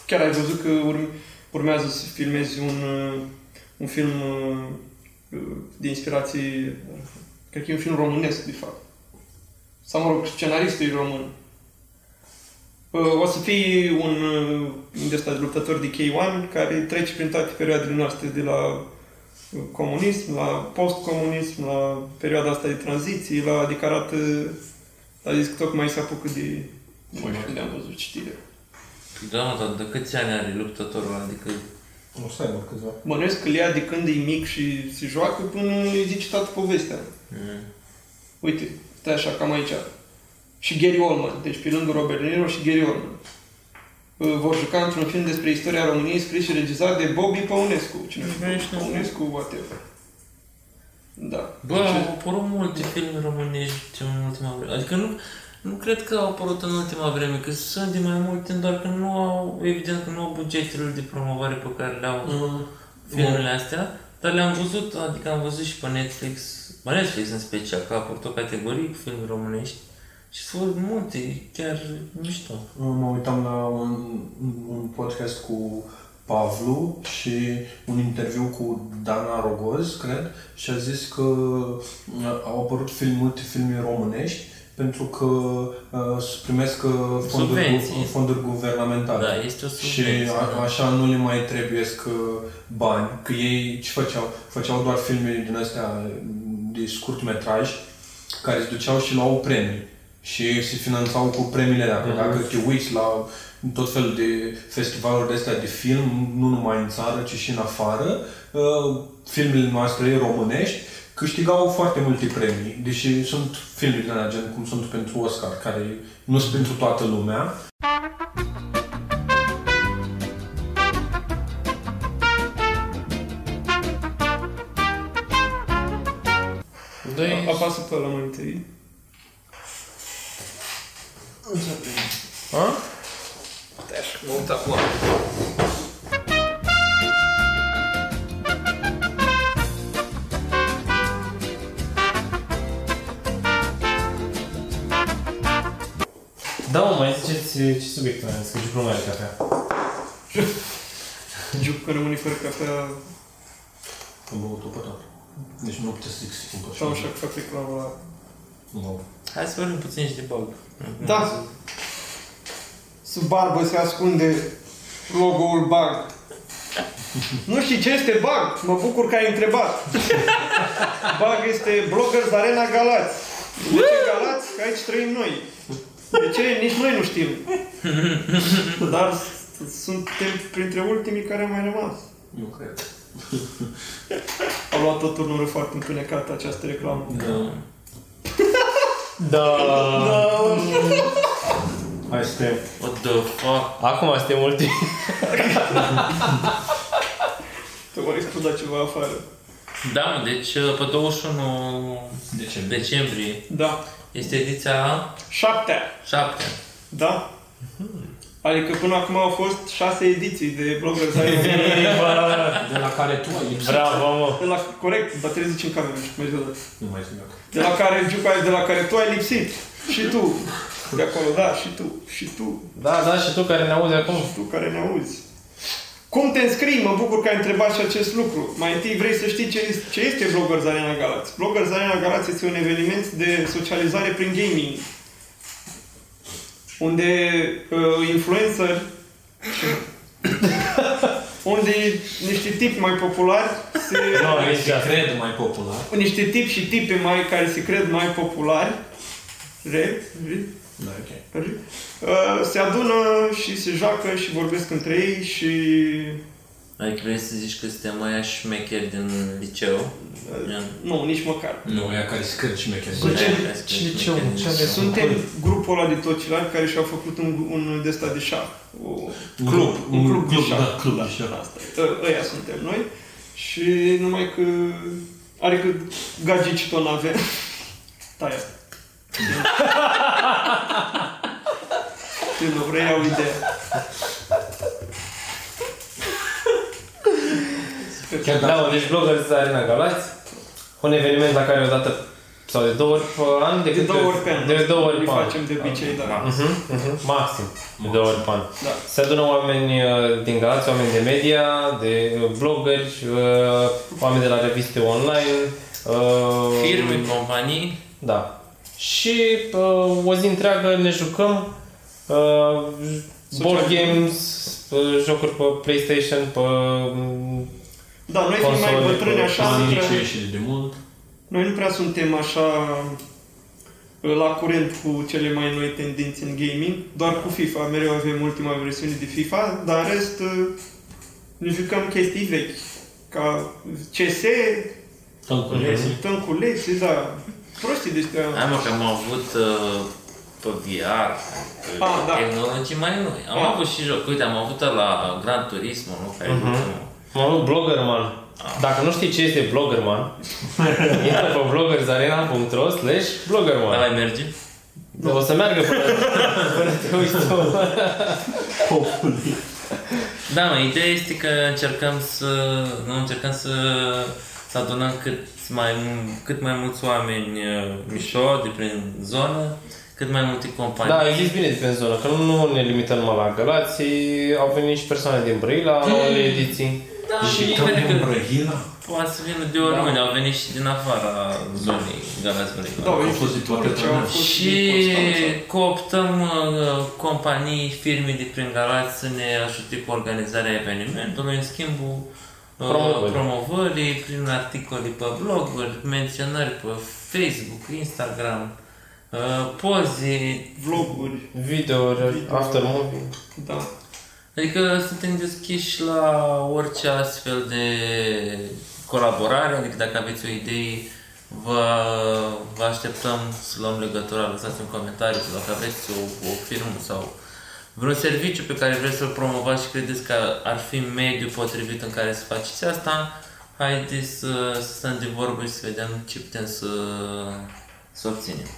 chiar ai văzut că urm... urmează să filmezi un, uh, un film uh, de inspirație, cred că e un film românesc, de fapt. Sau, mă rog, scenaristul e român. Uh, O să fie un uh, de ăsta de luptător de K1 care trece prin toate perioadele noastre de la uh, comunism, la post-comunism, la perioada asta de tranziție, la adică arată, a zis că tocmai se apucă de, nu știu când am văzut citirea. Da, dar de câți ani are luptătorul ăla? Adică O să aibă câțiva. Bănuiesc că îl ia de când e mic și se joacă până îi zice toată povestea. mm, Uite, stai așa, cam aici. Și Gary Oldman, deci pe lângă Robert De Niro și Gary Oldman. Uh, Vor juca într-un film despre istoria României scris și regizat de Bobby Păunescu. Cine Nu știu. Păunescu, whatever. Da. Bă, au apărut multe filme românești în ultima vreme. Adică nu, nu cred că au apărut în ultima vreme, că sunt de mai multe, doar că nu au, evident că nu au bugetele de promovare pe care le au Mm. filmele astea, dar le-am văzut, adică am văzut și pe Netflix, pe Netflix în special, că a apărut o categorie cu filme românești și sunt multe, chiar mișto. Mă uitam la un, un podcast cu Pavlu și un interviu cu Dana Rogoz, cred, și a zis că uh, au apărut film, multe filme românești pentru că uh, se primesc uh, fonduri, Subvenții. gu- fonduri guvernamentale. Da, este o Și subvenție. a, da. așa nu le mai trebuiesc uh, bani, că ei ce făceau? Făceau doar filme din astea de scurt metraj care se duceau și luau premii și se finanțau cu premiile alea. Mhm. Dacă te uiți la tot felul de festivaluri de astea de film, nu numai în țară, ci și în afară, uh, filmele noastre românești câștigau foarte multe premii, deși sunt filme din alea, gen cum sunt pentru Oscar, care nu sunt pentru toată lumea, Doi... Apasă pe ăla mai întâi. Aș? Stai așa, mă uit acum. Da, mă, mai ziceți ce subiect mai ales, că și nu mai are cafea. Giuc că rămâne fără cafea. am băut-o pe toată. Deci nu puteți să schimbă Sau așa că fac reclamă la... Nu. Hai să vorbim puțin și de bug. Da. Sub barbă se ascunde logo-ul bug. Nu știi ce este bug? Mă bucur că ai întrebat. bug este Bloggers Arena Galați. De ce Galați? Că aici trăim noi. De ce? Nici noi nu știm. Dar suntem printre ultimii care au mai rămas. Nu cred. Au luat tot turnul foarte întunecat această reclamă. Da. Da. Da. Hai să suntem. What the fuck? Acum suntem ultimi. Te vor exploda ceva afară. Da, mă, deci pe 21 Decembrie. decembrie Da. este ediția Șaptea. 7. Da? Adică până acum au fost șase ediții de Bloggers Arena. De la care tu ai lipsit. Bravo, mă. De la, corect, dar trebuie să zici în cameră, nu știu cum ai zis. Nu mai zic dacă. De la care, Giuca, de la care tu ai lipsit. Și tu. De acolo, da, și tu. Și tu. Da, da, și tu care ne auzi acum. Tu care ne auzi. Cum te înscrii? Mă bucur că ai întrebat și acest lucru. Mai întâi vrei să știi ce este, ce este Bloggers Arena Galați. Bloggers Arena Galați este un eveniment de socializare prin gaming. Unde uh, influencer unde niște tipi mai populari se, Nu, Care nici se asta. cred mai popular. niște tipi și tipe mai care se cred mai populari re, re, Da, ok. re, uh, se adună și se joacă și vorbesc între ei și Adică vrei să zici că suntem aia șmecheri din liceu? uh, nu, nici măcar. Nu, ea care se cred și șmecheri. Sunt ce- ce liceu? Ce are? Suntem grupul ăla de tocilari care și-au făcut un, un de ăsta de șah. O, Un club. un club, club, de șah. da, club da, de șah. Asta e. Ă- Ăia suntem noi. Și numai că... Adică gagici tot n-avem. Tai asta. Când mă preiau ideea. Chiar Da, mă, deci Bloggers Arena Galați, un eveniment la care o dată sau de două ori pe an, de, De câte două ori pe an. De două ori Îi pe an. facem de obicei, da. Mhm, mhm, Maxim, de două ori pe an. Da. Se adună oameni uh, din Galați, oameni de media, de uh, bloggeri, uh, oameni de la reviste online. uh, Firme, companii. Da. Și uh, o zi întreagă ne jucăm uh, board games, uh, jocuri pe PlayStation, pe mm, Da, noi fiind mai Console, bătrâni așa, Am nu nici prea, ieșit de mult. noi nu prea suntem așa la curent cu cele mai noi tendințe în gaming, doar cu FIFA, mereu avem ultima versiune de FIFA, dar în rest uh, ne jucăm chestii vechi, ca CS, Tănculețe. tânculețe, da, prostii de astea. Hai mă că am avut uh, pe VR, pe Ah, da. tehnologii mai noi. Am Ah. avut și joc. Uite, am avut la Gran Turismo, nu? Care Mhm. uh-huh. Mă rog, Bloggerman. Dacă nu știi ce este Bloggerman, intră pe bloggersarena.ro slash Da, Bloggerman. mai merge? O să meargă până, până te uiți tu. Da, mă, ideea este că încercăm să, nu încercăm să, să adunăm cât mai, cât mai mulți oameni uh, mișto de prin zonă, cât mai multe companii. Da, ai zis bine de pe zonă, că nu ne limităm numai la Galați, au venit și persoane din Brăila la unele ediții. Da Și și tot cred din că Brăila. poate să vină de oriunde, au venit și din afara zonei Galați Brăila. Da, Au fost de toate ce au fost Și din Constanța. cooptăm uh, companii, firme de prin Galați să ne ajute cu organizarea evenimentului, în schimbul uh, Promovării. promovării, prin articole pe bloguri, menționări pe Facebook, Instagram, uh, poze. Vloguri, Videouri, after movie. da. Adică suntem deschiși la orice astfel de colaborare, adică dacă aveți o idee, vă, vă așteptăm să luăm legătura, lăsați un comentariu sau dacă aveți o, o firmă sau vreun serviciu pe care vreți să-l promovați și credeți că ar fi mediul potrivit în care să faceți asta, haideți să, să stăm de vorbă și să vedem ce putem să, să obținem.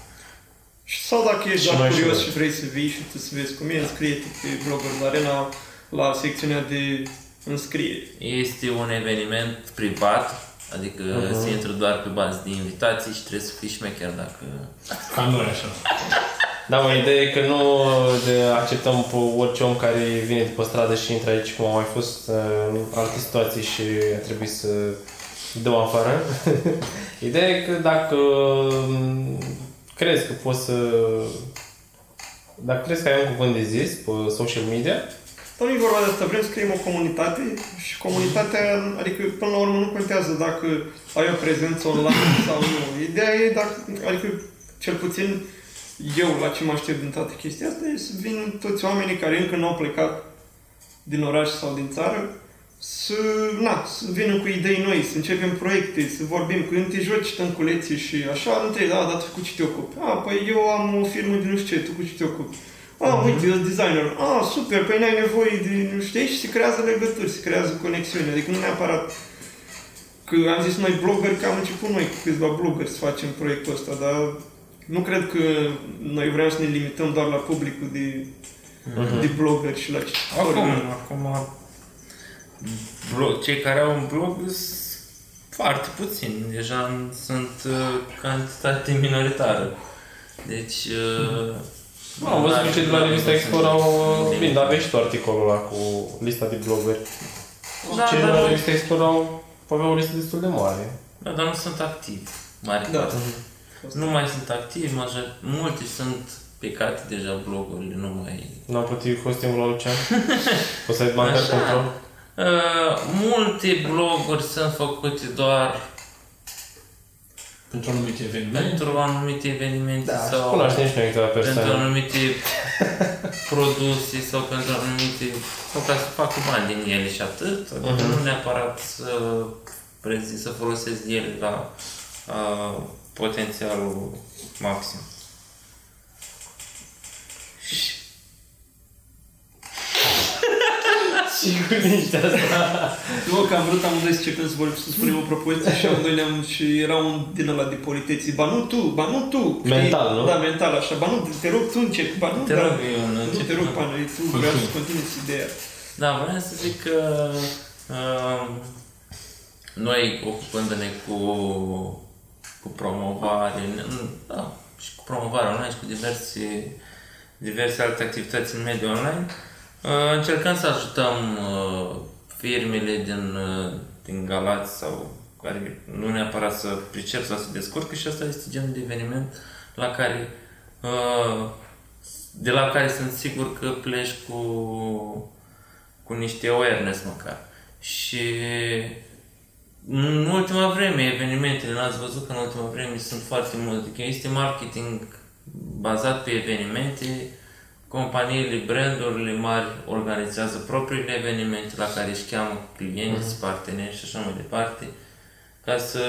Și Sau dacă ești Și doar noi și curios noi. și vrei să vii și tu să vezi cum e, înscrie-te pe Bloggers Arena la secțiunea de înscrieri. Este un eveniment privat, adică Mhm. uh-huh. se intră doar pe bază de invitații și trebuie să fii șmecher dacă... Ca noi așa. Da, mă, ideea e că nu de acceptăm pe orice om care vine de pe stradă și intră aici, cum au mai fost uh, în alte situații și a trebuit să dăm afară. Ideea e că dacă mm, crezi că poți să... Dacă crezi că ai un cuvânt de zis pe social media, Dar nu e vorba de asta, vrem să creăm o comunitate și comunitatea, adică până la urmă nu contează dacă ai o prezență online sau nu. Ideea e dacă, adică cel puțin eu la ce mă aștept din toată chestia asta e să vin toți oamenii care încă nu au plecat din oraș sau din țară să, na, să vină cu idei noi, să începem proiecte, să vorbim cu când te joci tânculeții și așa, nu trebuie, da, dar tu cu ce te ocupi? A, păi eu am o firmă de nu știu ce, tu cu ce te ocupi? A, uite, eu sunt designer. A, super, păi n-ai nevoie de, nu știu, și se creează legături, se creează conexiuni. Adică nu neapărat că am zis noi blogger, că am început noi cu câțiva bloggeri să facem proiectul ăsta, dar nu cred că noi vrem să ne limităm doar la publicul de, de blogger și la ce. Acum, acum blog, cei care au un blog sunt foarte puțini. Deja sunt uh, cantitate minoritară. Deci... Uh, Nu, am văzut că cei de la n-are revista rost Explore să au... ne Bine, dar aveai și tu articolul ăla cu lista de blogări. Da, cei de dar la nu- revista Explore au aveau o listă destul de mare. Da, dar nu sunt activi. Mare Da. parte. Nu mai sunt activi, major, multe sunt plecate deja blogurile, nu mai... N-am plătit costumul la Lucian? O să ai bancar Așa. control? Uh, multe bloguri sunt făcute doar Pentru anumite evenimente. pentru anumite evenimente Da, și sau cunoaștem și noi câteva pentru persoane. anumite produse sau pentru anumite... sau ca să facă bani din ele și atât. Adică Mhm. nu neapărat să, prezi, să folosesc ele la uh, potențialul maxim. Sigur nici de asta. Nu, că am vrut amândoi să începem să vorbim, să spunem o propoziție și amândoi ne-am, și era un din ăla de politeții. Ba nu tu, ba nu tu. Știi? Mental, nu? Da, mental, așa. Ba nu, te rog tu încep. Ba nu, Te dar- rog, eu nu Nu, încep. te rog, Pana, tu vreau să continui ideea. Da, vreau să zic că uh, noi ocupându-ne cu, cu promovare, n- da, și cu promovare online și cu diverse, diverse alte activități în mediul online, uh, încercăm să ajutăm uh, firmele din, uh, din Galați sau care nu neapărat să pricep sau să descurcă și asta este genul de eveniment la care uh, de la care sunt sigur că pleci cu cu niște awareness măcar. Și în ultima vreme, evenimentele, n-ați văzut că în ultima vreme sunt foarte multe. Adică este marketing bazat pe evenimente, companiile, brandurile mari organizează propriile evenimente la care își cheamă clienți, parteneri și așa mai departe, ca să,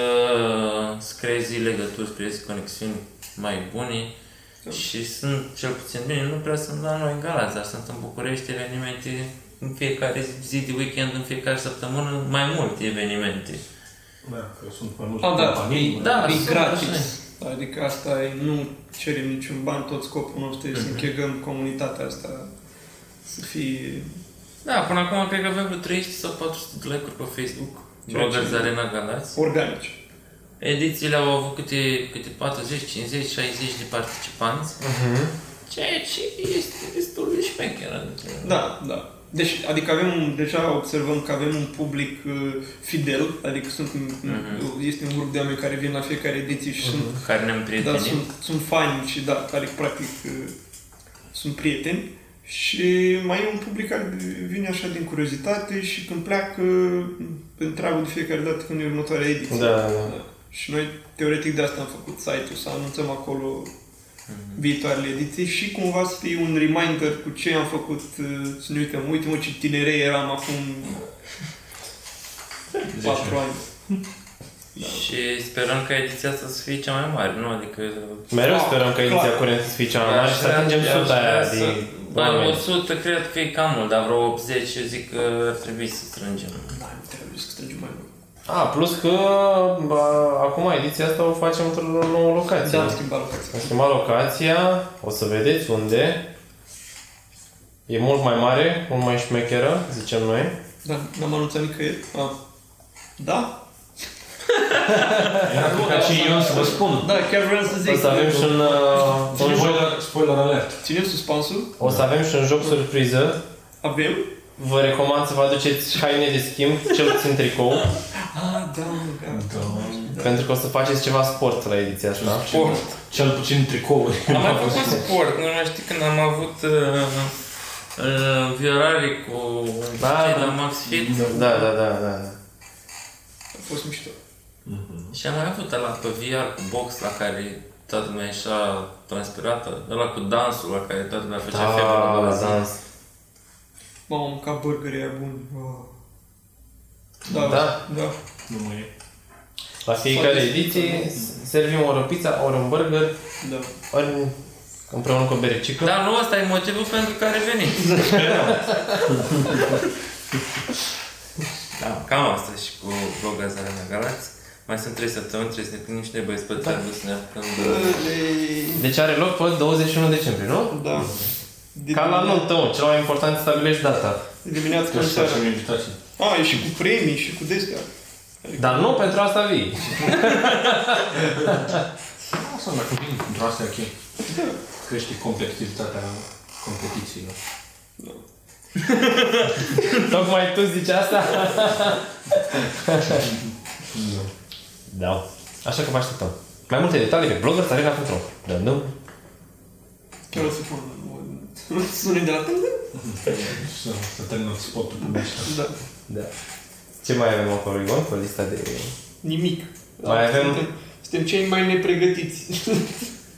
să creezi legături, să creezi conexiuni mai bune. Și sunt, cel puțin bine, nu prea sunt la noi în Galați, dar sunt în București evenimente în fiecare zi de weekend, în fiecare săptămână, mai multe evenimente. Da, că sunt mai multe Ah, da, companii. Da, e sunt gratis. Așa. Adică asta e, nu cerem niciun ban, tot scopul nostru e să închegăm comunitatea asta să fie... Da, până acum cred că avem vreo 300 sau 400 de like-uri pe Facebook. Ceea Bloggers ce- Arena Galați. organici. Edițiile au avut câte, câte 40, 50, 60 de participanți. Ceea ce este destul de șmecher. Adică... Da, da. Deci, adică avem un, deja observăm că avem un public uh, fidel, adică sunt, Mhm. este un grup de oameni care vin la fiecare ediție și sunt Care ne-am Da, prietenit. sunt, sunt fani și da, care practic uh, sunt prieteni și mai e un public care vine așa din curiozitate și când pleacă întreabă de fiecare dată când e următoarea ediție. Da, da. Și noi, teoretic, de asta am făcut site-ul, să anunțăm acolo viitoarele ediții și cumva să fie un reminder cu ce am făcut, uh, să ne uităm, uite mă ce tinerei eram acum 4 ani. Și sperăm ca ediția asta să fie cea mai mare, nu? Adică... Mereu Ah, sperăm că ediția clar. curentă să fie cea mai mare și să Așa, atingem aș suta vrea aia să- din Bă, oameni. 100 cred că e cam mult, dar vreo 80 eu zic că ar trebui să strângem. Da, nu trebuie să strângem mai mult. A, plus că bă, acum ediția asta o facem într-o nouă locație. Da, am schimbat locația. Am schimbat locația, o să vedeți unde. E mult mai mare, mult mai șmecheră, zicem noi. Da, n-am anunțat nicăieri. Ah. Da? Ca și eu să vă spun. Da, chiar vreau să zic. O să avem și un, uh, un joc, Spoiler, spoiler alert. Ținem suspansul. o să avem și un joc surpriză. Avem. Vă recomand să vă aduceți haine de schimb, cel puțin tricou. Ah, da, da. Da. Pentru că o să faceți ceva sport la ediția asta. Sport. Cel puțin tricouri. Am mai făcut sport, nu mai știi când am avut uh, uh, viorare cu Da, cei da. la Max Fit Da, da, da, da. A fost mișto. și am mai avut ăla pe VR cu box la care toată lumea ieșea transpirată, ăla cu dansul la care toată lumea făcea febră la Da, două la zi. dans. Mamă, am mâncat burgeri aia buni. Oh. Da, Da? da. Nu mai e. La fiecare Foarte ediție simplu. servim ori o pizza, ori un burger, da. ori împreună cu o berecică. Dar nu ăsta e motivul pentru care veniți. da, cam asta și cu blogazarea mea Galați. Mai sunt 3 săptămâni, trebuie să ne punem și noi băieți pe treabă să ne apucăm de... Băi, Deci are loc pe 21 decembrie, nu? Da. De Ca la dimine- nuntă, mă. Cel mai important să stabilești data. De dimineață Că până să seara. facem invitații. A, e și cu premii și cu destea. Dar nu pentru asta vii. Asta dacă vin pentru asta e ok. Crește competitivitatea competițiilor. Tocmai tu zici asta? da. Așa că vă așteptăm. Mai multe detalii pe bloggersarena.ro Da, nu? Chiar o să pun nu sune de la tângă? Să, să terminăm spotul publicitar. Da. Da. Ce mai avem acolo, Ion, pe lista de... Nimic. Mai avem- Suntem, suntem cei mai nepregătiți.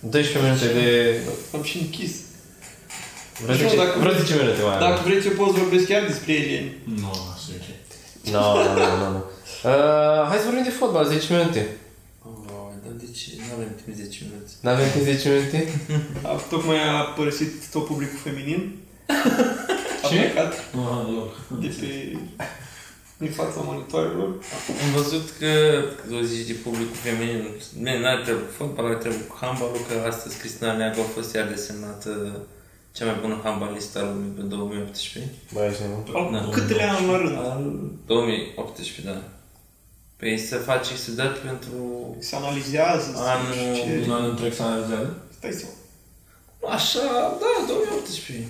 12 minute de... Am și închis. Vreo Nu, 10, dacă- vreo 10 minute mai avem. Dacă vreți, eu pot să vorbesc chiar despre alieni. Nu, asta e ok. Nu, nu, nu, nu. Uh, hai să vorbim de fotbal, 10 minute. Oh, dar de ce? Nu avem timp 10 minute. N-avem timp 10 minute? A, tocmai a părăsit tot publicul feminin. A Ce? plecat Ah, loc. de pe... din fața monitoarelor. Am văzut că, că o zici de publicul feminin, bine, n-ar trebui cu fotbal, ar trebui cu handbalul, că astăzi Cristina Neagu a fost iar desemnată cea mai bună handbalistă a lumii pe 2018. Băi, ești nebun. Al Da. câtele ani la rând. Al 2018, da. Păi se face și se dă pentru... Se analizează, se Anul- nu știu ce. Un an întreg să analizează? Stai seama. Așa, da, 2018.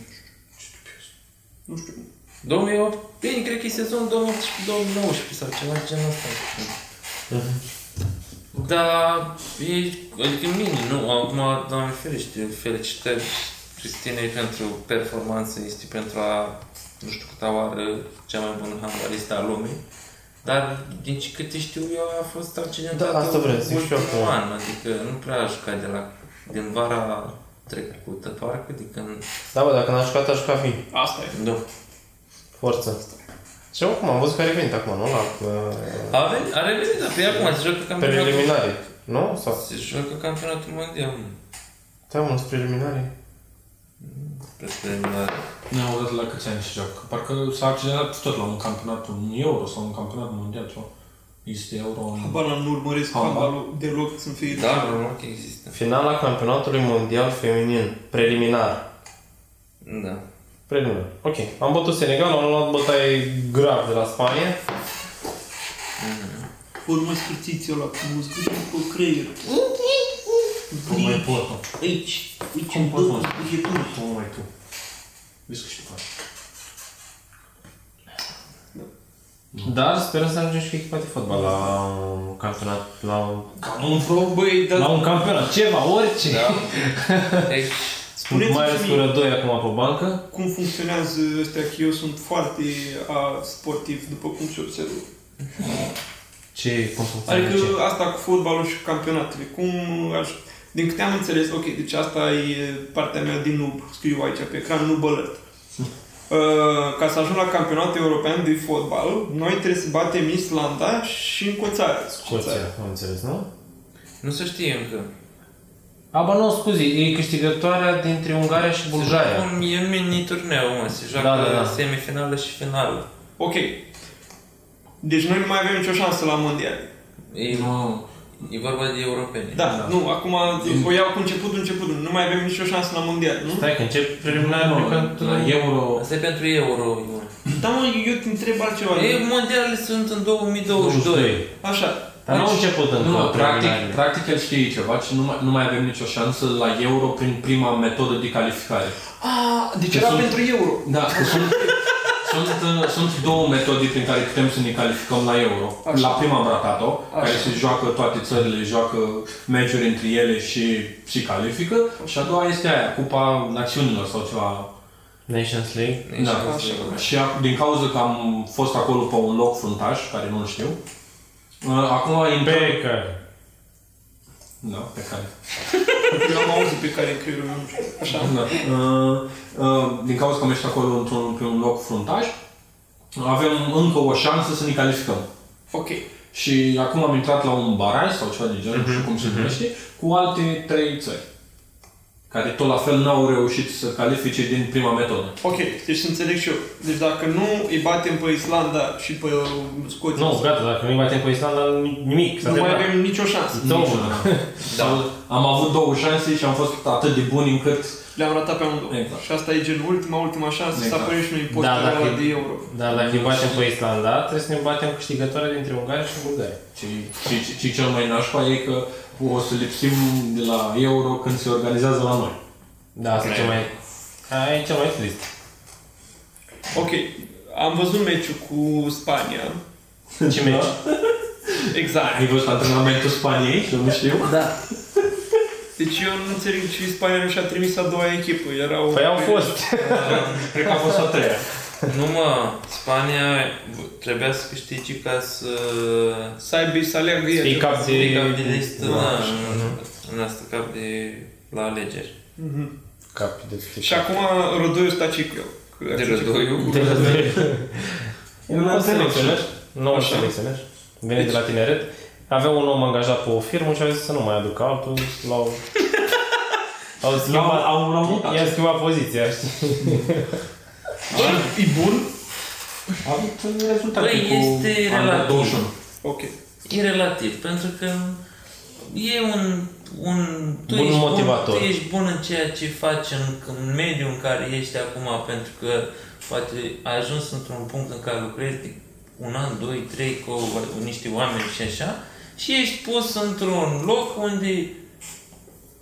Nu știu. 2008, bine, cred că e sezonul 2018-2019 sau ceva de genul ăsta. Da, e, adică mini, nu, acum, doamne ferește, felicitări Cristinei pentru performanță, este pentru a, nu știu câta oară, cea mai bună handbalistă a lumii. Dar, din ce câte știu eu, a fost accidentată Da, asta vreau să zic și eu ultimul acum. an, adică nu prea aș jucat de la, din vara trecută, parcă, de când... Da, bă, dacă n-a jucat, a jucat bine. Asta e. Nu. Forță. Și acum am văzut că a revenit acum, nu? La uh, A venit, a revenit, dar pe acum se joacă campionatul. preliminare. Nu? Sau? Se joacă campionatul mondial. Da, mă, sunt preliminare. Pe preliminare. Nu am văzut la câți ani se joacă. Parcă s-a accidentat tot la un campionat, un euro sau un campionat mondial ceva. Este euro în... Habar n-am, nu urmăresc Handbal. handbalul deloc, sunt fie Da, normal că există. Finala campionatului mondial feminin. Preliminar. Da. Preliminar. Ok. Am bătut Senegal, am luat bătaie grav de la Spania. Urmă scârțiți ăla cu muzică și cu creier. Nu mai pot, mă. Aici, aici, Cum în poți, două mă? spurgeturi. Nu mai tu. Vezi că și tu faci. Dar sperăm să ajungem și cu echipa de fotbal la un campionat, la un, Un vreo, băi, la dar un campionat, ceva, orice. Da. Deci, spuneți-mi Mai și ales mie. cu Rădoi acum pe bancă. cum funcționează ăstea, că eu sunt foarte a, sportiv, după cum se observă. Ce, cum funcționează Adică ce? asta cu fotbalul și campionatele. Cum aș... Din câte am înțeles, ok, deci asta e partea mea din noob, scriu aici pe ecran, noob alert. Uh, ca să ajung la campionatul european de fotbal, noi trebuie să batem Islanda și încă o țară. Scoția, am înțeles, nu? nu se știe încă. Aba nu, scuze, e câștigătoarea dintre Ungaria și Bulgaria. Un, e un mini turneu, mă, se joacă Da, da, da. semifinală și finală. Ok. Deci noi nu mai avem nicio șansă la mondial. E, Nu. E vorba de europeni. Da, da. nu, acum o iau cu începutul, începutul. Nu mai avem nicio șansă la mondial, nu? Stai că încep preliminarul Nu, pentru... la euro... Asta e pentru euro. Ion. Da, mă, eu te întreb altceva. E, mondialele sunt în 2022. Așa. Dar nu au început încă Nu, practic, preliminarele. practic el știe ceva și nu mai, nu mai avem nicio șansă la euro prin prima metodă de calificare. Ah, deci Că era sunt- pentru euro. Da, că sunt, sunt, uh, sunt două metode prin care putem să ne calificăm la Euro. Așa. La prima am ratat-o, Așa. care se joacă toate țările, joacă meciuri între ele și se califică. Și a doua este aia, Cupa Națiunilor sau ceva. Nations League. Da. Așa. Și a- din cauza că am fost acolo pe un loc fruntaș, care nu-l știu, uh, acum intrăm... Pe care? Da, pe care. Eu am auzit pe care creierul meu, nu știu. Așa. Da. Uh, uh, din cauza că am ieșit acolo într-un, pe un loc fruntaș, avem încă o șansă să ne calificăm. Ok. Și acum am intrat la un baraj sau ceva de genul, nu știu cum se numește, cu alte trei țări. Care tot la fel n-au reușit să califice din prima metodă. Ok, deci să înțeleg și eu. Deci dacă nu îi batem pe Islanda și pe uh, Scoția, Nu, gata, dacă nu-i batem pe Islanda, nimic. S-a nu mai terminat. avem nicio șansă. Două. Da. Am avut două șanse și am fost atât de buni încât... Le-am ratat pe amândouă. Exact. Și asta e gen ultima, ultima șansă să Exact. apărem și noi Da, postul dacă- ăla de euro. Dar dacă îi batem pe Islanda, trebuie să ne batem câștigătoarea dintre Ungaria și Bulgaria. Ce, ce, ce, ce cel mai nașpa e că o să lipsim de la euro când se organizează la noi. Da, asta e cel mai... Aia e cel mai trist. Ok, am văzut meciul cu Spania. Ce meci? Exact. Ai văzut antrenamentul Spaniei? Eu nu știu. Da. Deci eu nu înțeleg ce Spania nu și-a trimis a doua echipă. Erau... Păi au fost. Cred că a fost a treia. Nu mă, Spania trebuia să câștige ca să Să aibă, să aleagă el. Fii cap de... fie cap de listă, Da, da, așa. în- în asta cap de la alegeri. Mhm. Capi de Și acum Rădoiu Stacicleu. Că- De Rădoiu? De Un Nu selecționer. Nu Așa. selecționer. Vine de la tineret. Avea un om angajat pe o firmă și a zis să nu mai aducă altul. L-au... Au schimbat, Au- au mutat. i-a schimbat poziția, știi? Bă, e bun? A avut rezultate Băi, cu este Under relativ. 21. Ok. E relativ, pentru că e un, un tu Bun ești motivator. Bun, tu ești bun în ceea ce faci în, în mediul în care ești acum, pentru că poate ai ajuns într-un punct în care lucrezi de un an, doi, trei cu, cu niște oameni și așa și ești pus într-un loc unde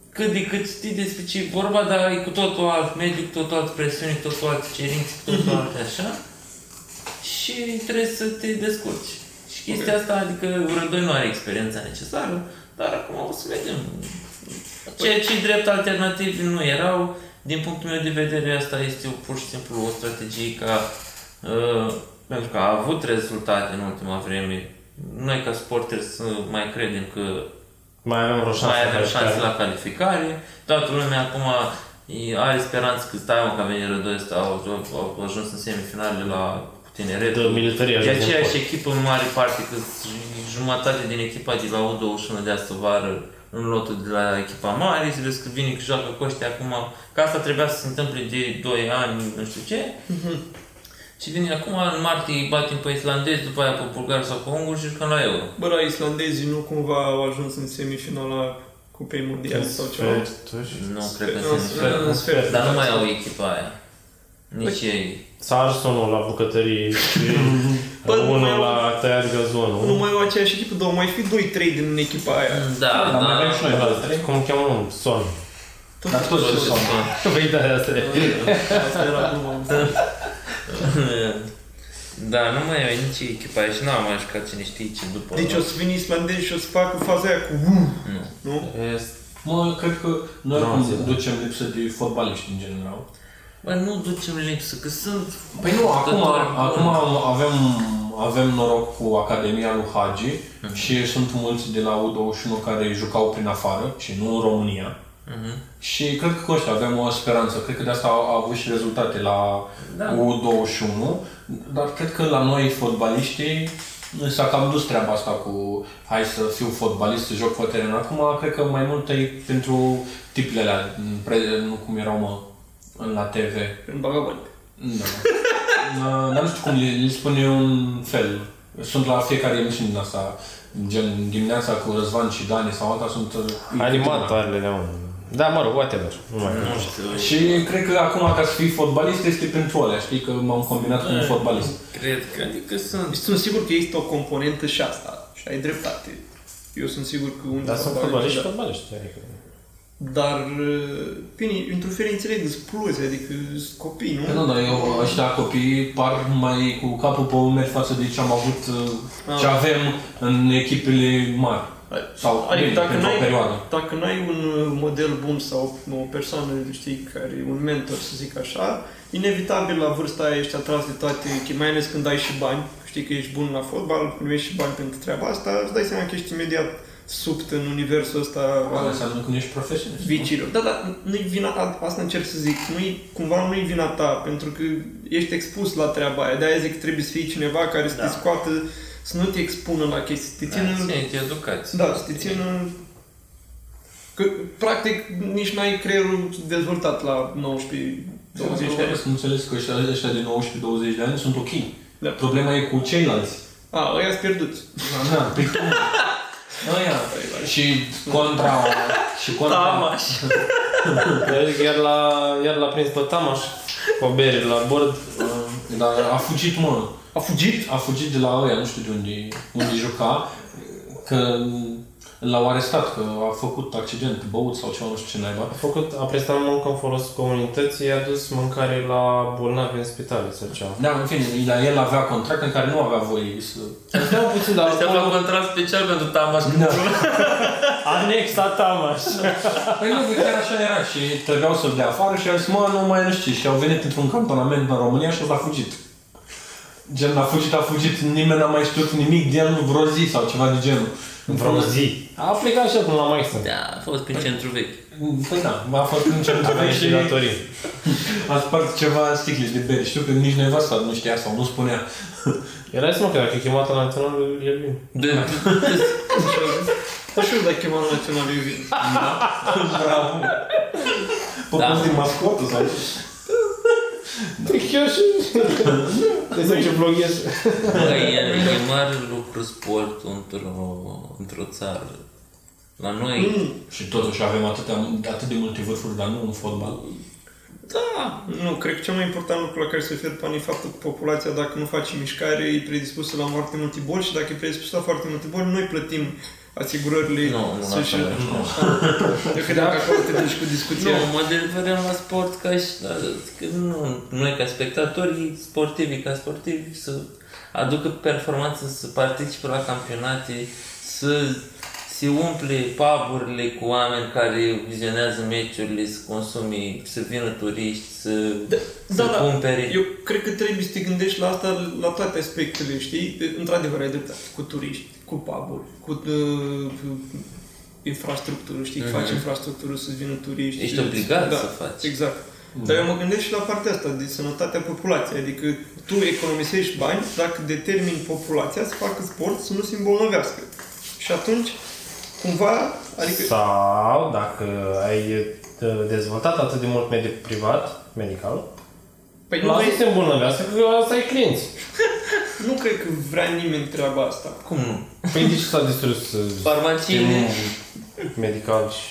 cât de cât știi despre ce e vorba, dar e cu totul alt mediu, cu totul alt presiune, cu totul alt cerințe, cu totul alt așa și trebuie să te descurci. Și chestia asta, adică Rădoi nu are experiența necesară, dar acum o să vedem. Ceea ce drept alternativi nu erau, din punctul meu de vedere, asta este o, pur și simplu o strategie ca, uh, pentru că a avut rezultate în ultima vreme. Noi ca sporteri să mai credem că Mai avem vreo șansă. mai avem la șanse care- la calificare. Toată lumea acum e- are speranță că stai mă, că a venit Rădoi ăsta, au, au, au ajuns în semifinale la cu tineret. De militarie E ajuns în aceeași sport. echipă în mare parte, că jumătate din echipa de la U21 de astă vară în lotul de la echipa mare, se vezi că vine că joacă cu ăștia acum, că asta trebuia să se întâmple de 2 ani, nu știu ce. Și vine acum, în martie îi batem pe islandezi, după aia pe bulgari sau pe unguri și jucăm la Euro. Bă, la islandezii nu cumva au ajuns în semifinala Cupei Mondiale sau ceva? Nu, cred că În sunt sfert, în sfert. Dar nu mai au echipa aia. Nici ei. S-a ars unul la bucătărie și Bă, nu mai unul au- la tăiat gazonul. Nu mai au aceeași echipă, dar au mai fi 2-3 din echipa aia. Da, Dar mai da. avem și noi Da, două, trei. Cum îl cheamă un son. Dar toți Toți ce sunt. sunt. Păi da, asta e. Asta era gluma. Da, nu mai e nici echipa aia și n-am mai jucat cine știe ce după. Deci o să vină islandezi și o să facă faza aia cu uh, Nu. nu? Mă, cred că noi Nu, acum zi, da. ducem lipsă de fotbaliști în general. Bă, nu ducem lipsă, că sunt... Păi nu, acum, jucători acum buni. avem, avem noroc cu Academia lui Hagi și sunt mulți de la U21 care jucau prin afară și nu în România. Mhm. Și cred că cu ăștia avem o speranță. Cred că de asta au, au avut și rezultate la Da. U21. Dar cred că la noi, fotbaliștii, s-a cam dus treaba asta cu hai să fiu fotbalist, să joc pe teren. Acum, cred că mai mult e pentru tipele alea, pre- nu cum erau, mă, la TV. În bagabani. Da. Uh, Dar nu știu cum le, le spune un fel. Sunt la fiecare emisiune din asta, gen dimineața cu Răzvan și Dani sau alta, sunt... uh, Animatoarele de unul. Da, mă rog, whatever. Nu mai Nu știu. Și cred că acum, ca să fii fotbalist, este pentru alea. Știi că m-am combinat cu un fotbalist. Cred că, adică sunt... Deci sunt sigur că există o componentă și asta. Și ai dreptate. Eu sunt sigur că unii Dar sunt fotbaliști, fotbaliști și da. fotbaliști. Adică. Dar, uh, bine, într-un fel înțeleg, sunt pluze, adică sunt copii, nu? Nu, dar eu, ăștia copii par mai cu capul pe umeri față de ce am avut, uh, ce Ah. avem în echipele mari. Sau, Adică bine, dacă pentru o n-ai, perioadă. dacă n-ai un uh, model bun sau o persoană, știi, care un mentor, să zic așa, inevitabil la vârsta aia ești atras de toate, mai ales când ai și bani, știi că ești bun la fotbal, primești și bani pentru treaba asta, îți dai seama că ești imediat subt în universul ăsta Asta al înseamnă că nu ești profesionist. nu? viciilor. Da, dar nu-i vina, a- asta încerc să zic, nu-i, cumva nu-i vina ta, pentru că ești expus la treaba aia, de-aia zic că trebuie să fii cineva care să te Da. scoată, să nu te expună la chestii, să te țină... Da, ține-te educație. Da, să te țină... Că, practic, nici n-ai creierul dezvoltat la 19 20 de ani. Să nu înțeles că ăștia, ăștia de 19-20 de ani sunt ok. Da. Problema e cu ceilalți. A, ăia sunt pierduți. Da, pe cum? Aia. Și contra... Și contra... Tamaș. Iar la, iar l-a prins pe Tamaș cu bere la bord. Dar a fugit, mă. A fugit? A fugit de la ăia, nu știu de unde, unde juca, că l-au arestat, că a făcut accident, băut sau ceva, nu știu ce naiba. A făcut, a prestat muncă în folos comunității, i-a dus mâncare la bolnavi în spitale sau ceva. Da, în fine, la el avea contract în care nu avea voie să... Da, puțin, dar Ăștia fac contract special pentru Tamaș. Da. Anexa Tamaș. Păi nu, că chiar așa era și trebuiau să-l dea afară și au zis, mă, nu mai nu știu ce. Și au venit într-un cantonament în România și l-a fugit. Gen, a fugit, a fugit, nimeni n-a mai știut nimic de el vreo zi sau ceva de genul. Vreo zi. A plecat așa până la Maixă. Da, a fost prin centru vechi. Păi da, a fost în centru Avea și și datorii. a spart ceva sticle de bere. Știu că nici nevasta nu știa sau nu spunea. Era să mă că dacă e chemat la național, e bine. De, Dar și eu dacă chemam național, eu vin. Bravo! Pe Da. post de mascotă sau ce? Eu și... Trebuie să ce vloghez. Băi, e, e mare lucru sportul într-o, într-o țară. La noi, Mm, Și totuși avem atâtea, atât de multe vârfuri, dar nu în fotbal. da, nu, cred că cel mai important lucru la care se referă pani e faptul că populația, dacă nu face mișcare, e predispusă la foarte multe boli și dacă e predispusă la foarte multe boli, noi plătim asigurările Nu, nu la să-și... fel, nu. Eu credeam că acolo te duci cu discuția. nu, mă refeream la sport ca și... la- Că nu, noi ca spectatori sportivi, ca sportivi, să aducă performanță, să participe la campionate, să se umple paburile cu oameni care vizionează meciurile, să consume, să vină turiști, să, Da, să da, da. cumpere. Eu cred că trebuie să te gândești la asta la toate aspectele, știi? Într-adevăr, ai dreptate. Cu turiști, cu pub cu uh, infrastructură, știi? Mhm. Faci infrastructură să vină turiști. Ești și- obligat da, să faci. Exact. Dar eu mă gândesc și la partea asta de sănătatea populației. Adică tu economisești bani dacă determini populația să facă sport, să nu se îmbolnăvească. Și atunci, cumva, adică... Sau dacă ai uh, dezvoltat atât de mult mediul privat, medical, Păi nu, lasă vrei, să se îmbolnăvească că asta ai clienți. nu cred că vrea nimeni treaba asta. Cum nu? Păi de ce s-a distrus uh, Farmaciile. sistemul medical și...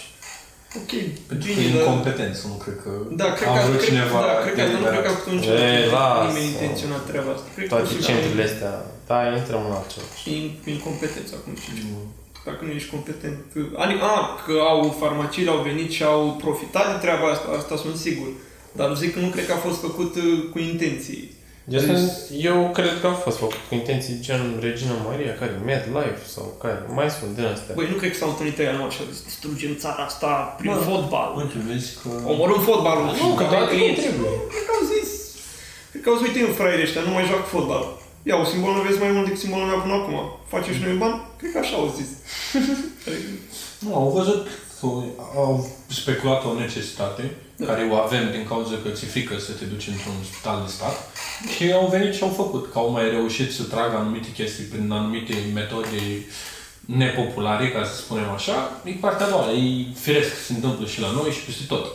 Ok, Pentru că bine, e dar... incompetență, nu cred că Da, cred a că, vrut cred, cineva da, cred că asta nu cred că a făcut niciodată Ei, lasă. nimeni intenționat treaba asta. Cred că Toate pur și centrele astea. Da, intrăm în altceva. simplu E incompetență acum și Dacă nu ești competent. Adică, a, că au farmaciile, au venit și au profitat de treaba asta, asta sunt sigur. Dar zic că nu cred că a fost făcut uh, cu intenții. Eu, sunt, eu cred că a fost făcut cu intenții gen Regina Maria, care MedLife sau care mai sunt din astea. Băi, nu cred că s-au întâlnit ăia nu așa, zis, distrugem țara asta prin Bă, fotbal. Uite, vezi că... Omorâm fotbalul. Nu, că avem toate nu clienți. trebuie. Cred că au zis, cred că au zis, uite, în fraierii ăștia, nu mai joacă fotbal. Ia, o simbol vezi mai mult decât simbolul meu până acum. Face și noi bani? Cred că așa au zis. Nu, au văzut că au speculat o necesitate Da. care o avem din cauza că ți-e frică să te duci într-un spital de stat și au venit și au făcut, că au mai reușit să tragă anumite chestii prin anumite metode nepopulare, ca să spunem așa, e partea lor, e firesc, se întâmplă și la noi și peste tot.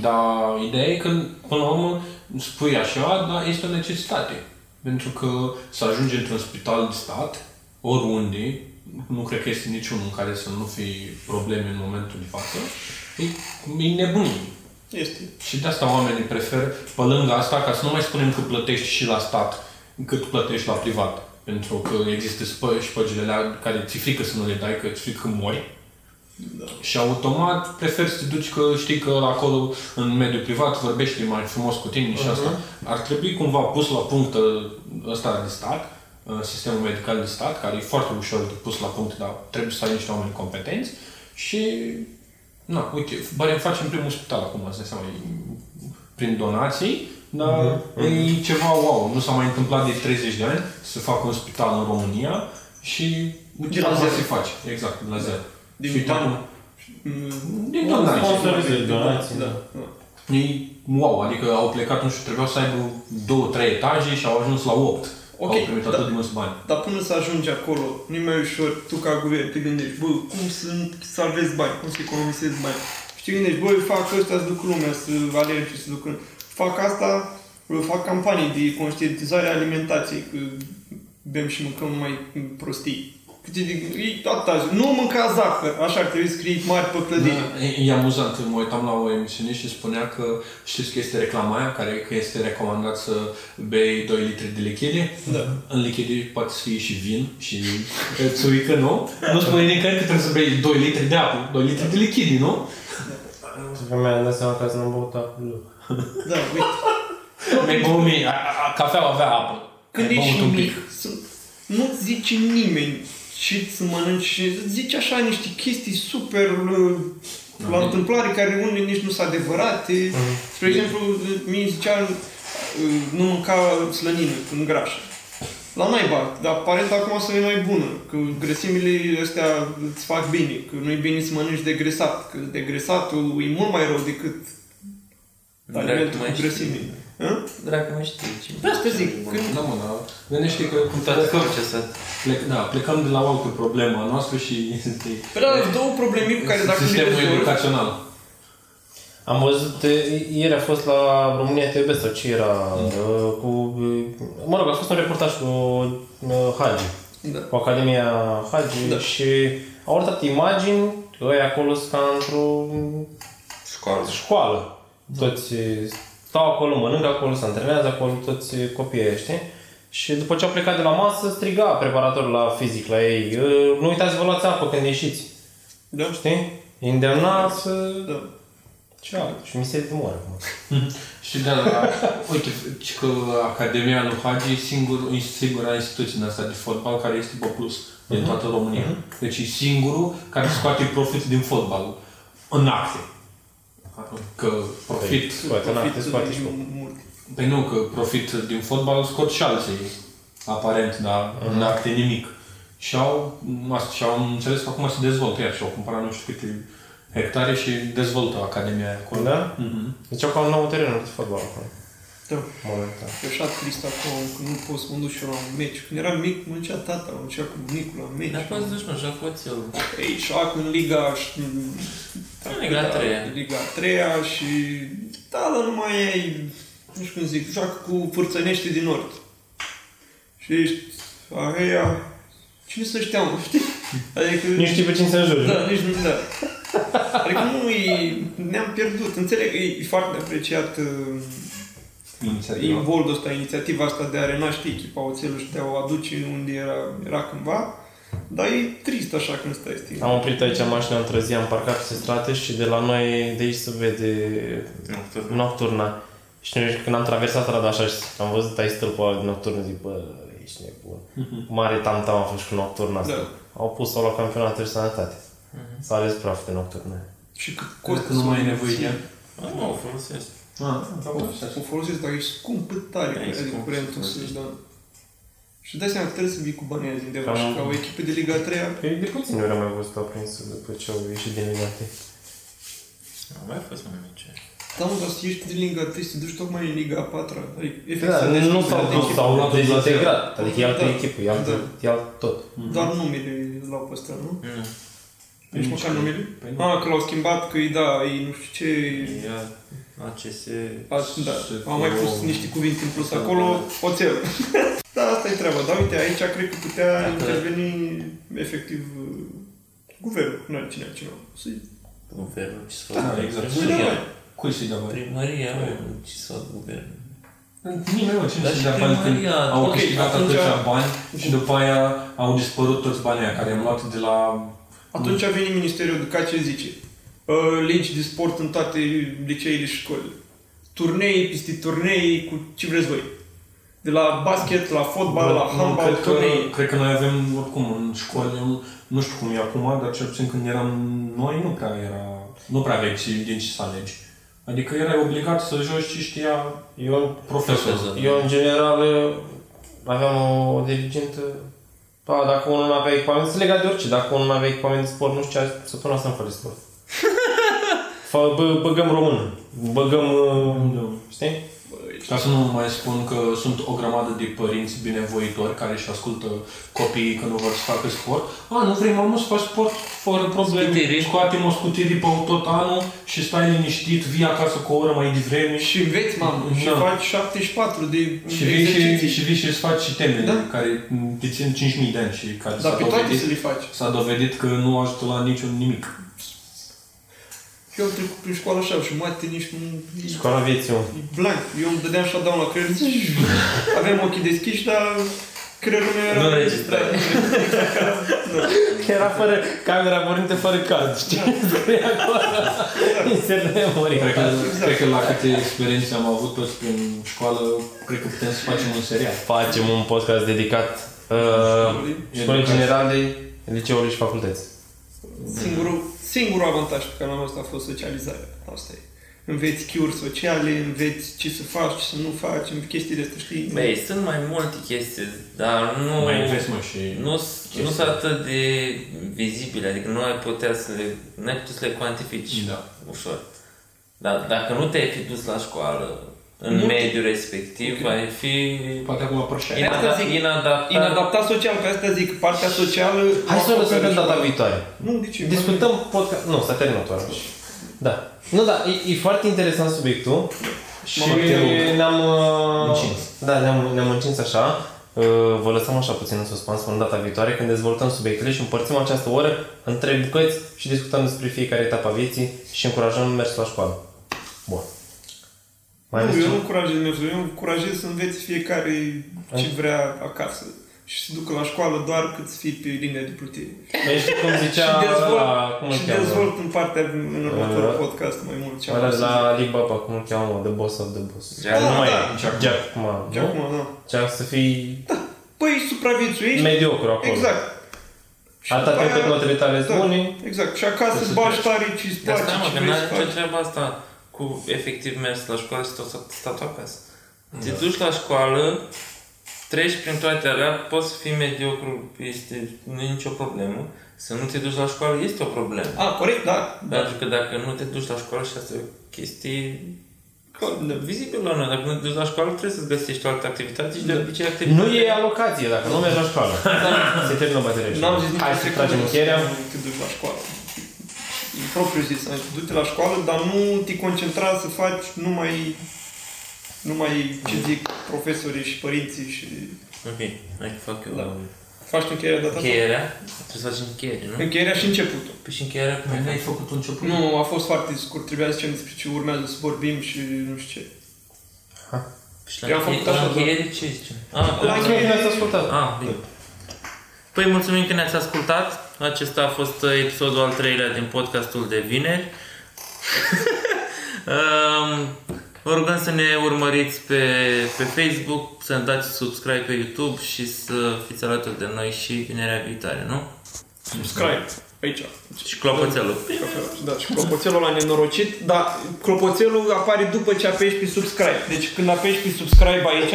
Dar ideea e că, până la urmă, spui așa, dar este o necesitate. Pentru că să ajungi într-un spital de stat, oriunde, nu cred că este niciunul în care să nu fie probleme în momentul de față, e, e nebunie. Este. Și de asta oamenii preferă, pe lângă asta, ca să nu mai spunem că plătești și la stat, cât plătești la privat. Pentru că există spă- șpăgile alea care ți frică să nu le dai, că ți frică că mori. Da. Și automat preferi să te duci că știi că acolo, în mediul privat, vorbești mai frumos cu tine și asta. Ar trebui cumva pus la punct uh, ăsta de stat, uh, sistemul medical de stat, care e foarte ușor de pus la punct, dar trebuie să ai niște oameni competenți și Na, uite, Barem facem primul spital acum, îți dai seama, e prin donații, dar e ceva wow. Nu s-a mai întâmplat de 30 de ani să facă un spital în România și uite, De la asta zero. se face. Exact, de la zero. Din și uite bani. acum, Mm, din donații. Sponsorizări, donații. Da. da. E wow, adică au plecat, nu știu, trebuiau să aibă două, trei etaje și au ajuns la 8. Ok, au primit da. atât de mulți bani. Dar până să ajungi acolo, nu e mai ușor, tu ca guvern te gândești, bă, cum să salvezi bani, cum să economisezi bani. Și te gândești, bă, fac ăsta să duc lumea, să alerge, să duc în... Fac asta, bă, fac campanii de conștientizare a alimentației, că bem și mâncăm mai prostii. Câte de, e atâta, nu mânca zahăr, așa ar trebui să scrii mari pe clădire. Da, e, e amuzant, mă uitam la o emisiune și spunea că știți că este reclama aia, care că este recomandat să bei 2 litri de lichide. Da. În lichide poate să fie și vin și țuică, nu? Nu spune nicăieri că trebuie să bei 2 litri de apă, 2 litri de lichide, nu? Și că mi-am dat seama că azi n-am băut apă deloc. Da, uite. Mi-ai băut mie, a- a- cafeaua avea apă. Când Ai băut ești un mic, să- nu-ți zice nimeni ce să mănânci și îți zice așa niște chestii super uh, la întâmplare care unele nici nu sunt adevărate. Spre exemplu, mi zicea uh, nu mânca slănină în grașă. La naiba, dar aparent acum să e mai bună, că grăsimile astea îți fac bine, că nu e bine să mănânci degresat, că degresatul e mult mai rău decât Dracu alimentul mai cu grăsime. Hă? Dracu mai știi ce. De asta zic, când Da, mă, da. Gândește că cum Toate plecăm, procesat. plec, da, plecăm de la o altă problemă a noastră și este Păi da, două probleme cu care dacă le sistemul rezolvi, educațional. Am văzut, e, ieri a fost la România TV sau ce era, uh, cu, uh, mă rog, a fost un reportaj cu uh, Hagi, Da. cu Academia Hagi Da. și au arătat imagini, ăia acolo sunt ca într-o Școală. școală. Toți uh, stau acolo, mănâncă acolo, se antrenează acolo, toți uh, copiii ăia, știi? Și după ce au plecat de la masă, striga preparatorul la fizic la ei, "Uh, nu uitați să vă luați apă când ieșiți, Da? știi? Îndemna să... Da. Ce alt? Și mi se de moare acum. Și da, la, uite, ci că Academia lui Hagi e singur, e singura instituție în asta de fotbal care este pe plus din toată România. Deci e singurul care scoate profit din fotbal în acte. Că profit, Scoate, în acte, scoate și Profit mult. păi nu, că profit din fotbal scot și alții, aparent, dar în acte nimic. Și au, asta, și au înțeles că acum se dezvoltă iar și au cumpărat nu știu câte hectare și dezvoltă Academia aia acolo. Da? Mhm. Deci au cam nou teren de fotbal acolo. Da. Momentan. Eu așa trist acum, că nu pot să mă duc și eu la un meci. Când eram mic, mă ducea tata, mă ducea cu bunicul la meci. Dar poți să duci, mă, joc oțel. Ei, și acum în Liga... Și, În Liga a treia. Liga a treia și... Da, dar nu mai ai... Nu știu cum zic, joacă cu fârțănește din nord. Și ești... Aia... Cine să știa, mă, știi? Adică... Nu știi pe cine să înjuri. Da, nici nu, da. Adică nu e... Ne-am pierdut. Înțeleg că e foarte apreciat uh, Inițiativa. involdul ăsta, inițiativa asta de a renaște echipa Oțelul și de a o aduce unde era, era cândva. Dar e trist așa când stai stil. Am oprit aici mașina într-o zi, am parcat pe strate și de la noi, de aici se vede Nocturna. nocturna. Și noi, când am traversat strada așa și am văzut aici stâlpul ăla de nocturnă, zic, bă, ești nebun. Mare tam-tam a fost și cu nocturna asta. Da. Au pus-o la campionatul de sănătate. S-a ales praf de nocturnă. Și cât Costă costă că nu să mai o e nevoie de ea. menții. Nu, o folosesc. Ah, O folosesc, dar e scump tare, Da, e adică scump, curentul scump. să da. Și dai seama că trebuie să vii cu banii aia undeva Cam- și ca o echipă de Liga 3 Păi de puțin ori am mai văzut o prins după ce au ieșit din ligate. Au mai fost mai mici. Da, mă, dar să ieși din Liga 3, să te duci tocmai în Liga 4 Adică, efectiv, Da, să nu deschizi s-au alte dus, echipe. s-au luat de la dezintegrat. Adică e altă Da. echipă, e altă, Da. e alt tot. Doar numele l-au păstrat, nu? Nu. Nici măcar numele? Păi nu. Ah, că l-au schimbat, că e da, e nu știu ce... Ia ACS... A, da, Se- am mai pus niște cuvinte în plus acolo, oțel. da, asta e treaba. Dar uite, aici cred că putea interveni efectiv uh, guvernul, nu are cine altcineva. Să Guvernul, ce să Da, fac? exact. Primăria. Cui să-i dea bani? Primăria, mă, ce să fac guvernul? Nimeni, mă, cine Dar să-i și dea bani când primăria, au ok, câștigat atunci- atâția bani și după aia au dispărut toți banii aia care am luat de la Atunci a venit Ministerul Educației zice uh, legi de sport în toate liceele și școlile. Turnei, peste turnei, cu ce vreți voi. De la basket, la fotbal, la Nu, handbal, cred, că, turnei. cred că noi avem, oricum, în școli, eu nu știu cum e acum, dar cel puțin când eram noi, nu prea era, nu prea aveai ce- din ce să alegi. Adică erai obligat să joci ce știa Eu, profesorul. Profesor. eu, în general, aveam o dirigentă... Pa, dacă unul nu avea echipament, se lega de orice. Dacă unul nu avea echipament de sport, nu știa săptămâna asta nu face sport. Fă, bă, băgăm român. Băgăm... uh, Știi? Ca să nu mai spun că sunt o grămadă de părinți binevoitori care își ascultă copiii când vor să facă sport. A, nu vrei mamă să faci sport fără probleme. Scutirii. Scoatem o scutire pe tot anul și stai liniștit, vii acasă cu o oră mai devreme Și înveți, mamă, și Da. faci 74 de și vii și, exerciții. și, vii și îți faci și temele Da. care te țin 5.000 de ani și care Dar s-a pe toate dovedit, să le faci. s-a dovedit că nu ajută la niciun nimic. Eu am trecut prin școală așa și mate nici nu... e- Școala vieții, mă. e blank. Eu îmi dădeam shutdown la creier. Aveam ochii deschiși, dar creierul meu era... Nu înregistrat. Era fără camera pornită, fără card, știi? Scrie acolo. Insert de memorie. Cred că, Exact. cred că la câte experiențe am avut toți prin școală, cred că putem să facem un serial. Facem un podcast dedicat uh, școlii generale, liceului și facultăți. Singurul, singurul avantaj pe care l-am avut a fost socializarea. Asta e. Înveți cure sociale, înveți ce să faci, ce să nu faci, în chestii de astea, știi? Băi, sunt mai multe chestii, dar nu... Mai înveți, mă, și... Nu, nu sunt atât de vizibile, adică nu ai putea să le, nu ai putea să le cuantifici Da. ușor. Dar dacă nu te-ai fi dus la școală, în Nu te- mediul respectiv, Ok. ai fi Poate acum apărșeai. Asta inada- zic. inadaptat. Inadaptat social, pe asta zic, partea socială... Hai să o lăsăm acoperă pe data școala. viitoare. Nu, de ce? Discutăm podcast... Nu, s-a terminat oara. Da. Nu, da, e, e foarte interesant subiectul. Și Mama, te rog. ne-am... uh, Încins. Da, ne-am, ne-am încins așa. Uh, Vă lăsăm așa puțin în suspans până data viitoare când dezvoltăm subiectele și împărțim această oră în trei bucăți și discutăm despre fiecare etapă a vieții și încurajăm mersul la școală. Bun. Mai nu, aveți eu ceva? nu încurajez mersul, eu încurajez să înveți fiecare ce vrea acasă și să ducă la școală doar cât să fii pe linia de plutire. Păi știi cum zicea și dezvolt, ăla, cum îl și cheamă? dezvolt în partea, în următorul Uh, podcast mai mult ce am Ăla vrut de să la Alibaba, cum îl cheamă, mă? The Boss of the Boss. Jack nu Ma, mai da. e. Jack Ma, zic. nu? Acum, da. Jack să fii Păi, supraviețuiești. mediocru acolo. Exact. Și Atâta după timp cât aia- notele tale sunt da, bune, Exact. Și acasă Să îți se bagi treci. tare ce-ți Dar place, stai mă, ce că vrei n-are să nicio faci. treabă asta cu efectiv mers la școală și tot stat acasă. Te duci la școală, treci prin toate alea, poți să fii mediocru, este, nu e nicio problemă. Să nu te duci la școală este o problemă. A, corect, da. da. Pentru că dacă nu te duci la școală și asta e o chestie vizibilă la noi. Dacă nu te duci la școală, trebuie să-ți găsești o altă activitate și de obicei activitatea... nu e alocație dacă nu mergi la școală. Se termină bateria. N-am zis nici Hai o să secundă tragem că încheierea. Nu te duci la școală. E propriu zis, adică du-te la școală, dar nu te concentra să faci numai numai ce zic profesorii și părinții și... Ok, hai că fac eu Da. Faci tu încheierea data asta? încheierea. Trebuie să facem încheiere, nu? Încheierea și începutul. Păi și încheierea cum Mai e? n-ai făcut un început? Nu, a fost foarte scurt. Trebuia să zicem despre ce urmează să vorbim și nu știu ce. Și la Eu am încheie- făcut așa, la da. încheiere ce zicem? Ah, La Mulțumim că ne-ați ascultat. Ah, bine. Păi mulțumim că ne-ați ascultat. Acesta a fost uh, episodul al treilea din podcastul de vineri. um, vă rugăm să ne urmăriți pe, pe Facebook, să ne dați subscribe pe YouTube și să fiți alături de noi și vinerea viitoare, nu? Subscribe. Aici. Și clopoțelul. Da, și clopoțelul ăla nenorocit, dar clopoțelul apare după ce apeși pe subscribe. Deci când apeși pe subscribe aici,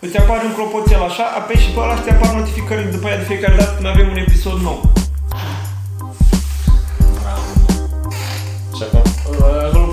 îți apare un clopoțel așa, apeși și pe ăla te apar notificările după aia de fiecare dată când avem un episod nou. Bravo. Și acum?